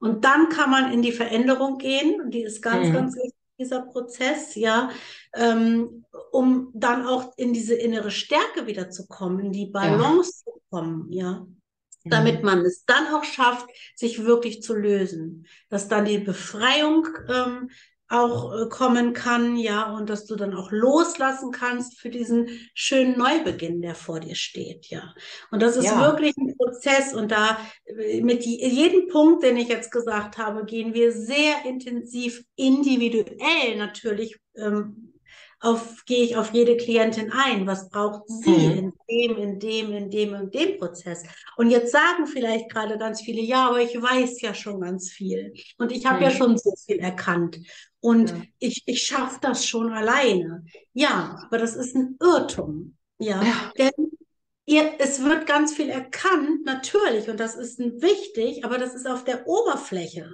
Und dann kann man in die Veränderung gehen. Und die ist ganz, mhm. ganz wichtig dieser Prozess, ja, ähm, um dann auch in diese innere Stärke wieder zu kommen, in die Balance ja. zu kommen, ja. Damit mhm. man es dann auch schafft, sich wirklich zu lösen. Dass dann die Befreiung ähm, auch äh, kommen kann, ja, und dass du dann auch loslassen kannst für diesen schönen Neubeginn, der vor dir steht, ja. Und das ist ja. wirklich ein Prozess und da äh, mit jedem Punkt, den ich jetzt gesagt habe, gehen wir sehr intensiv individuell natürlich ähm, auf, gehe ich auf jede Klientin ein. Was braucht sie mhm. in dem, in dem, in dem und dem Prozess? Und jetzt sagen vielleicht gerade ganz viele, ja, aber ich weiß ja schon ganz viel. Und ich habe mhm. ja schon so viel erkannt. Und ja. ich, ich schaffe das schon alleine. Ja, aber das ist ein Irrtum. Ja, ja. denn ihr, es wird ganz viel erkannt, natürlich, und das ist wichtig, aber das ist auf der Oberfläche.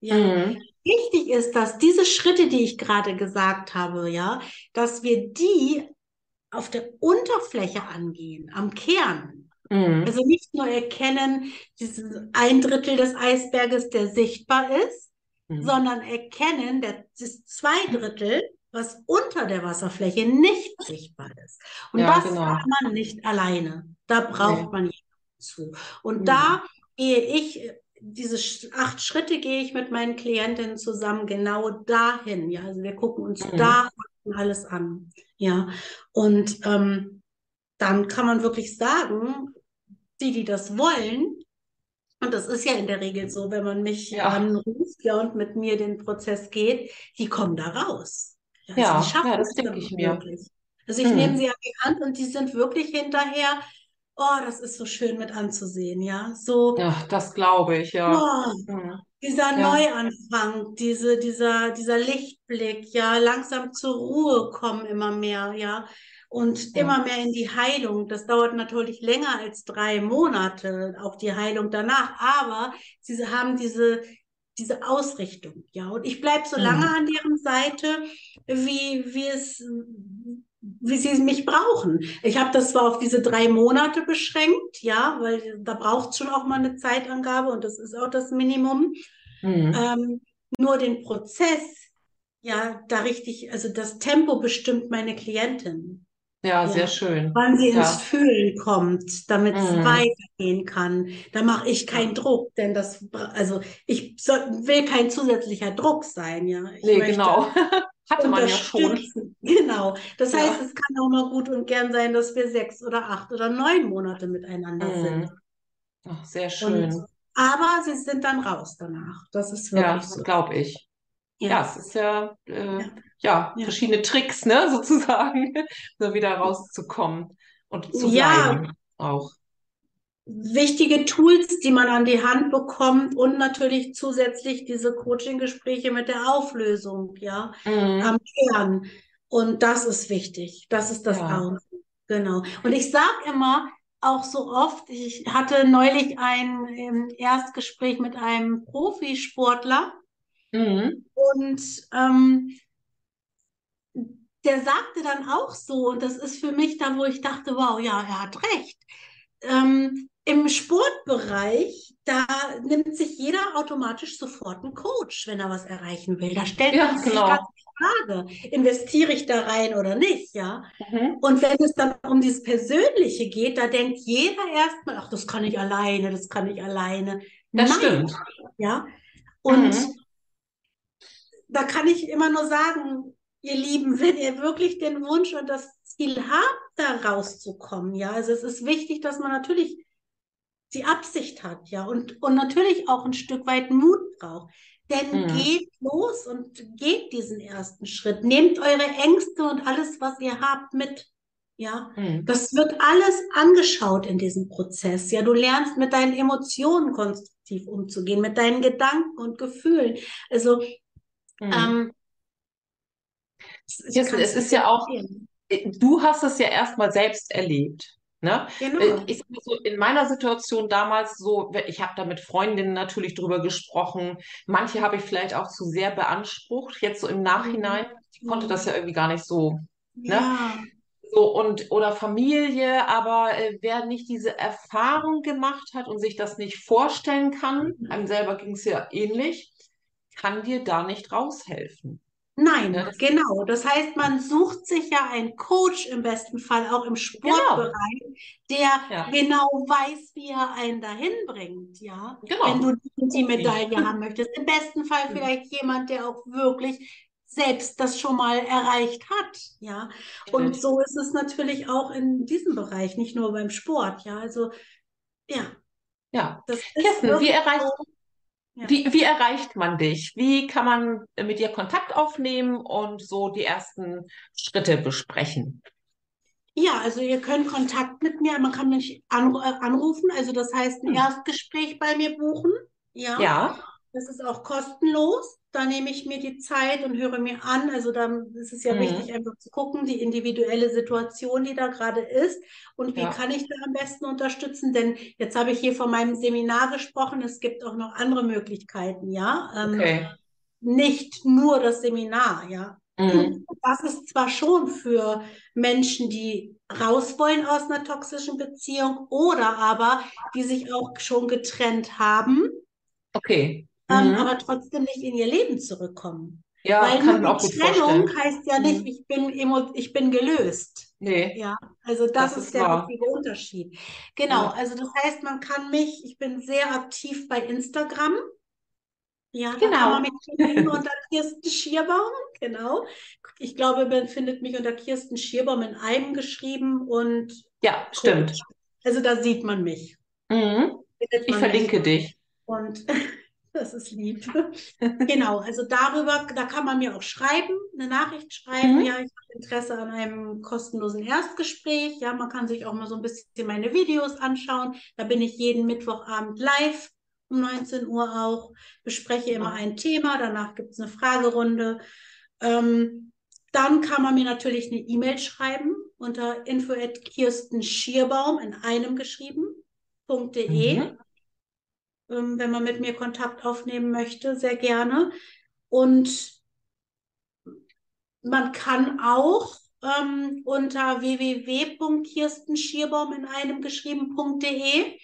Ja, mhm. Wichtig ist, dass diese Schritte, die ich gerade gesagt habe, ja, dass wir die auf der Unterfläche angehen, am Kern. Mhm. Also nicht nur erkennen, dieses ein Drittel des Eisberges, der sichtbar ist, mhm. sondern erkennen, das zwei Drittel, was unter der Wasserfläche nicht sichtbar ist. Und ja, das genau. kann man nicht alleine. Da braucht nee. man jemanden zu. Und mhm. da gehe ich diese acht Schritte gehe ich mit meinen Klientinnen zusammen genau dahin. Ja, also wir gucken uns mhm. da alles an. Ja, und ähm, dann kann man wirklich sagen, die, die das wollen, und das ist ja in der Regel so, wenn man mich ja. anruft ja, und mit mir den Prozess geht, die kommen da raus. Ja, ja, also ja das denke ich mir. Wirklich. Also ich hm. nehme sie an die Hand und die sind wirklich hinterher oh, das ist so schön mit anzusehen, ja. So, ja, das glaube ich, ja. Oh, mhm. Dieser ja. Neuanfang, diese, dieser, dieser Lichtblick, ja, langsam zur Ruhe kommen immer mehr, ja. Und ja. immer mehr in die Heilung. Das dauert natürlich länger als drei Monate, auch die Heilung danach. Aber sie haben diese, diese Ausrichtung, ja. Und ich bleibe so lange mhm. an deren Seite, wie, wie es wie sie mich brauchen. Ich habe das zwar auf diese drei Monate beschränkt, ja, weil da braucht es schon auch mal eine Zeitangabe und das ist auch das Minimum. Mhm. Ähm, nur den Prozess, ja, da richtig, also das Tempo bestimmt meine Klientin. Ja, Ja. sehr schön. Wann sie ins Ja. Fühlen kommt, damit es Mhm. weitergehen kann. Da mache ich keinen Druck, denn das, also ich soll, will kein zusätzlicher Druck sein, ja. Ich Nee, möchte genau. Hatte man ja schon. [LAUGHS] Genau. Das Ja. heißt, es kann auch mal gut und gern sein, dass wir sechs oder acht oder neun Monate miteinander sind. Mhm. Ach, sehr schön. Und, aber sie sind dann raus danach. Das ist Ja, wirklich so. glaube ich. Ja, Ja. es ist ja, äh, Ja. ja, Ja. verschiedene Tricks, ne, [LAUGHS] sozusagen, da wieder rauszukommen und zu Ja. bleiben auch. Wichtige Tools, die man an die Hand bekommt und natürlich zusätzlich diese Coaching-Gespräche mit der Auflösung, ja, Mhm. am Kern. Und das ist wichtig. Das ist das Ja. A und O. Genau. Und ich sage immer auch so oft, ich hatte neulich ein ähm, Erstgespräch mit einem Profisportler Mhm. und ähm, der sagte dann auch so, und das ist für mich da, wo ich dachte, wow, ja, er hat recht. Ähm, Im Sportbereich, da nimmt sich jeder automatisch sofort einen Coach, wenn er was erreichen will. Da stellt Ja, man sich genau. ganz die Frage, investiere ich da rein oder nicht, ja? Mhm. Und wenn es dann um dieses Persönliche geht, da denkt jeder erstmal, ach, das kann ich alleine, das kann ich alleine. Das Nein, stimmt. ja. Und Mhm. da kann ich immer nur sagen, ihr Lieben, wenn ihr wirklich den Wunsch und das Ziel habt, da rauszukommen, ja, also es ist wichtig, dass man natürlich die Absicht hat, ja, und, und natürlich auch ein Stück weit Mut braucht. Denn Mhm. geht los und geht diesen ersten Schritt. Nehmt eure Ängste und alles, was ihr habt, mit. Ja, Mhm. das wird alles angeschaut in diesem Prozess. Ja, du lernst mit deinen Emotionen konstruktiv umzugehen, mit deinen Gedanken und Gefühlen. Also, Mhm. ähm, kann's es ist ja auch- empfehlen. Du hast es ja erstmal selbst erlebt. Ne? Genau. Äh, Ich sag mal so, in meiner Situation damals so, ich habe da mit Freundinnen natürlich drüber gesprochen. Manche habe ich vielleicht auch zu sehr beansprucht, jetzt so im Nachhinein. Ich konnte das ja irgendwie gar nicht so, ne? Ja, so und oder Familie, aber äh, wer nicht diese Erfahrung gemacht hat und sich das nicht vorstellen kann, einem selber ging es ja ähnlich, kann dir da nicht raushelfen. Nein, Ja, das- genau. Das heißt, man sucht sich ja einen Coach im besten Fall auch im Sportbereich, der Ja. genau weiß, wie er einen dahin bringt, ja. Genau. Wenn du die. Medaille haben möchtest. Im besten Fall Mhm. vielleicht jemand, der auch wirklich selbst das schon mal erreicht hat, ja. Und so ist es natürlich auch in diesem Bereich, nicht nur beim Sport, ja. Also, ja, Ja. das ist Kirsten, wie erreicht. Ja. wie, wie erreicht man dich? Wie kann man mit dir Kontakt aufnehmen und so die ersten Schritte besprechen? Ja, also ihr könnt Kontakt mit mir, man kann mich anru äh, anrufen, also das heißt ein Hm. Erstgespräch bei mir buchen. Ja, Ja, das ist auch kostenlos. Da nehme ich mir die Zeit und höre mir an. Also dann ist es ja Mhm. wichtig, einfach zu gucken, die individuelle Situation, die da gerade ist und wie Ja. kann ich da am besten unterstützen. Denn jetzt habe ich hier von meinem Seminar gesprochen, es gibt auch noch andere Möglichkeiten, ja. Ähm, okay. Nicht nur das Seminar, ja. Mhm. Das ist zwar schon für Menschen, die raus wollen aus einer toxischen Beziehung oder aber die sich auch schon getrennt haben, Okay. Ähm, Mhm. aber trotzdem nicht in ihr Leben zurückkommen. Ja, Weil kann mir auch gut Trennung vorstellen. heißt ja nicht, Mhm. ich bin ich bin gelöst. Nee, Ja, also das, Das ist ist der wichtige Unterschied. Genau, Ja. also das heißt, man kann mich, ich bin sehr aktiv bei Instagram. Ja, da Genau. kann man finden unter Kirsten Schierbaum, genau. Ich glaube, man findet mich unter Kirsten Schierbaum in einem geschrieben und ja, stimmt. also da sieht man mich. Mhm. Findet Ich man verlinke dich. Und [LAUGHS] das ist lieb. Genau, also darüber, da kann man mir auch schreiben, eine Nachricht schreiben. Mhm. Ja, ich habe Interesse an einem kostenlosen Erstgespräch. Ja, man kann sich auch mal so ein bisschen meine Videos anschauen. Da bin ich jeden Mittwochabend live um 19 Uhr auch, bespreche immer ein Thema. Danach gibt es eine Fragerunde. Ähm, dann kann man mir natürlich eine E-Mail schreiben unter info@kirstenschierbaum in einem geschrieben.de Mhm. Ähm, wenn man mit mir Kontakt aufnehmen möchte, sehr gerne. Und man kann auch ähm, unter www.kirstenschierbaum in einem geschrieben.de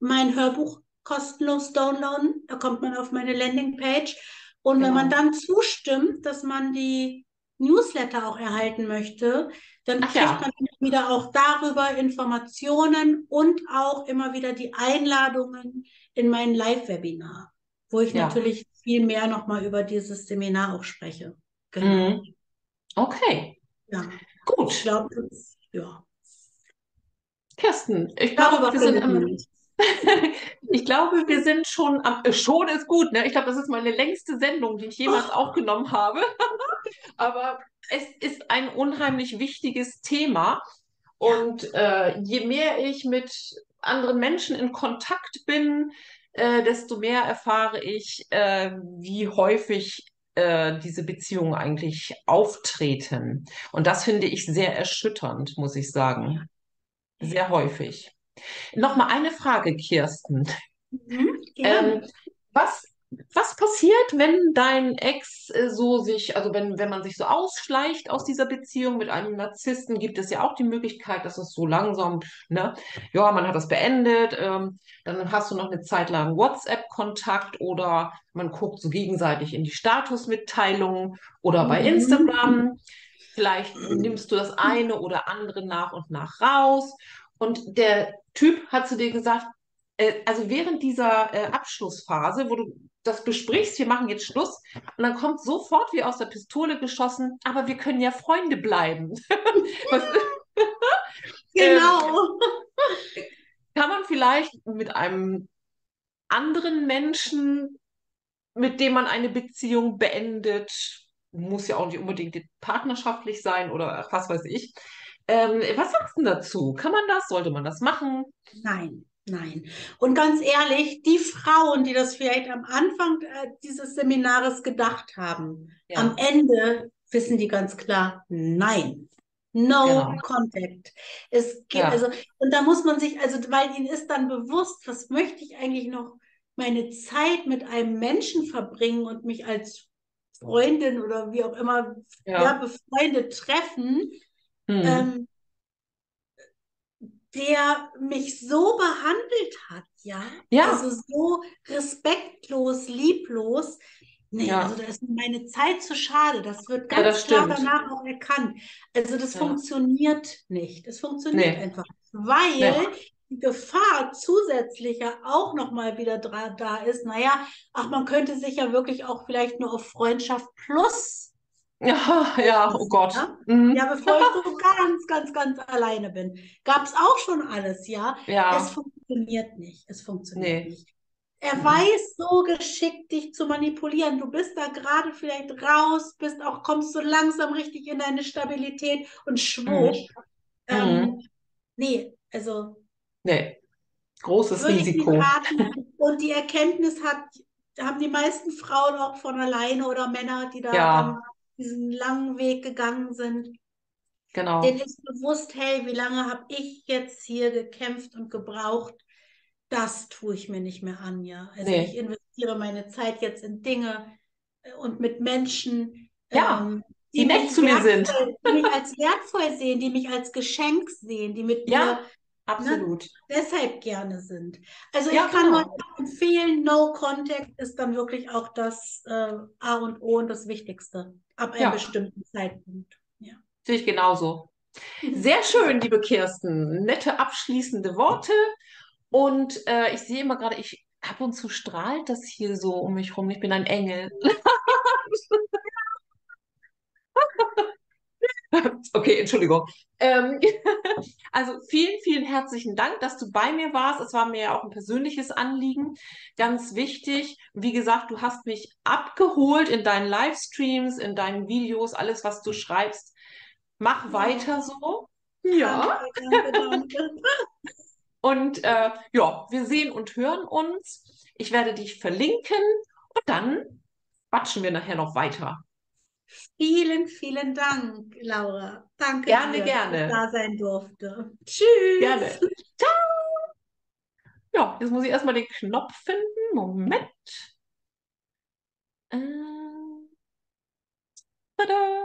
mein Hörbuch kostenlos downloaden. Da kommt man auf meine Landingpage. Und wenn man Genau. dann zustimmt, dass man die Newsletter auch erhalten möchte, dann Ach kriegt ja. man wieder auch darüber Informationen und auch immer wieder die Einladungen in mein Live-Webinar, wo ich Ja. natürlich viel mehr nochmal über dieses Seminar auch spreche. Genau. Mhm. Okay, Ja, ich gut. glaube, das, ja. Kirsten, ich glaube, wir sind am, [LAUGHS] ich glaube, wir sind schon am, äh, schon ist gut, ne? Ich glaube, das ist meine längste Sendung, die ich jemals aufgenommen habe. [LAUGHS] Aber es ist ein unheimlich wichtiges Thema. Und äh, je mehr ich mit anderen Menschen in Kontakt bin, äh, desto mehr erfahre ich, äh, wie häufig äh, diese Beziehungen eigentlich auftreten. Und das finde ich sehr erschütternd, muss ich sagen. Sehr häufig. Nochmal eine Frage, Kirsten. Mhm. Ähm, was, was passiert, wenn dein Ex äh, so sich, also wenn, wenn man sich so ausschleicht aus dieser Beziehung mit einem Narzissten, gibt es ja auch die Möglichkeit, dass es so langsam, ne, ja, man hat das beendet, ähm, dann hast du noch eine Zeit lang WhatsApp-Kontakt oder man guckt so gegenseitig in die Statusmitteilungen oder bei Mhm. Instagram. Vielleicht nimmst du das eine oder andere nach und nach raus. Und der Typ hat zu dir gesagt, äh, also während dieser äh, Abschlussphase, wo du das besprichst, wir machen jetzt Schluss, und dann kommt sofort wie aus der Pistole geschossen, aber wir können ja Freunde bleiben. [LAUGHS] Was, [LAUGHS] Genau. kann man vielleicht mit einem anderen Menschen, mit dem man eine Beziehung beendet, muss ja auch nicht unbedingt partnerschaftlich sein oder was weiß ich. Ähm, was sagst du denn dazu? Kann man das? Sollte man das machen? Nein, nein. Und ganz ehrlich, die Frauen, die das vielleicht am Anfang äh, dieses Seminares gedacht haben, Ja. am Ende wissen die ganz klar, nein. No Genau. contact. Es gibt, Ja. also, und da muss man sich, also, weil ihnen ist dann bewusst, was möchte ich eigentlich noch meine Zeit mit einem Menschen verbringen und mich als Freundin oder wie auch immer, Ja. ja, befreundet treffen. Mhm. ähm, der mich so behandelt hat, ja, Ja. also so respektlos, lieblos. Nee, Ja. also da ist meine Zeit zu schade. Das wird Ja, ganz das klar stimmt. danach auch erkannt. Also das Ja. funktioniert nicht. Es funktioniert Nee. einfach, nicht, weil Nee. die Gefahr zusätzlicher auch nochmal wieder da ist. Naja, ach, man könnte sich ja wirklich auch vielleicht nur auf Freundschaft plus Ja, ja, oh Gott. Ja? Mhm. Ja, bevor ich so ganz, ganz, ganz alleine bin. Gab es auch schon alles, ja. Es Ja, funktioniert nicht. Es funktioniert Nee. nicht. Er Mhm. weiß so geschickt, dich zu manipulieren. Du bist da gerade vielleicht raus, bist auch, kommst so langsam richtig in deine Stabilität und schwupp. Mhm. Ähm, nee, also nee. Großes Risiko. Und die Erkenntnis hat, haben die meisten Frauen auch von alleine oder Männer, die da Ja. Diesen langen Weg gegangen sind. Genau. denen ist bewusst, hey, wie lange habe ich jetzt hier gekämpft und gebraucht? Das tue ich mir nicht mehr an, ja. Also Nee. ich investiere meine Zeit jetzt in Dinge äh, und mit Menschen, Ja, ähm, die nett mich zu mir sind. die mich [LAUGHS] als wertvoll sehen, die mich als Geschenk sehen, die mit Ja, mir absolut. deshalb gerne sind. Also Ja, ich kann genau. nur empfehlen, No Contact ist dann wirklich auch das äh, A und O und das Wichtigste ab einem Ja. bestimmten Zeitpunkt. Ja. Sehe ich genauso. Sehr schön, liebe Kirsten. Nette abschließende Worte. Und äh, ich sehe immer gerade, ich ab und zu strahlt das hier so um mich rum. Ich bin ein Engel. [LAUGHS] [LAUGHS] Okay, Entschuldigung. Ähm, [LAUGHS] also vielen, vielen herzlichen Dank, dass du bei mir warst. Es war mir ja auch ein persönliches Anliegen, ganz wichtig. Wie gesagt, du hast mich abgeholt in deinen Livestreams, in deinen Videos, alles, was du schreibst. Mach Ja. weiter so. Ja. Danke, danke, danke. [LAUGHS] Und äh, ja, wir sehen und hören uns. Ich werde dich verlinken und dann quatschen wir nachher noch weiter. Vielen, vielen Dank, Laura. Danke, gerne, dir, gerne. dass ich da sein durfte. Tschüss. Gerne. Ciao. Ja, jetzt muss ich erstmal den Knopf finden. Moment. Äh, tada.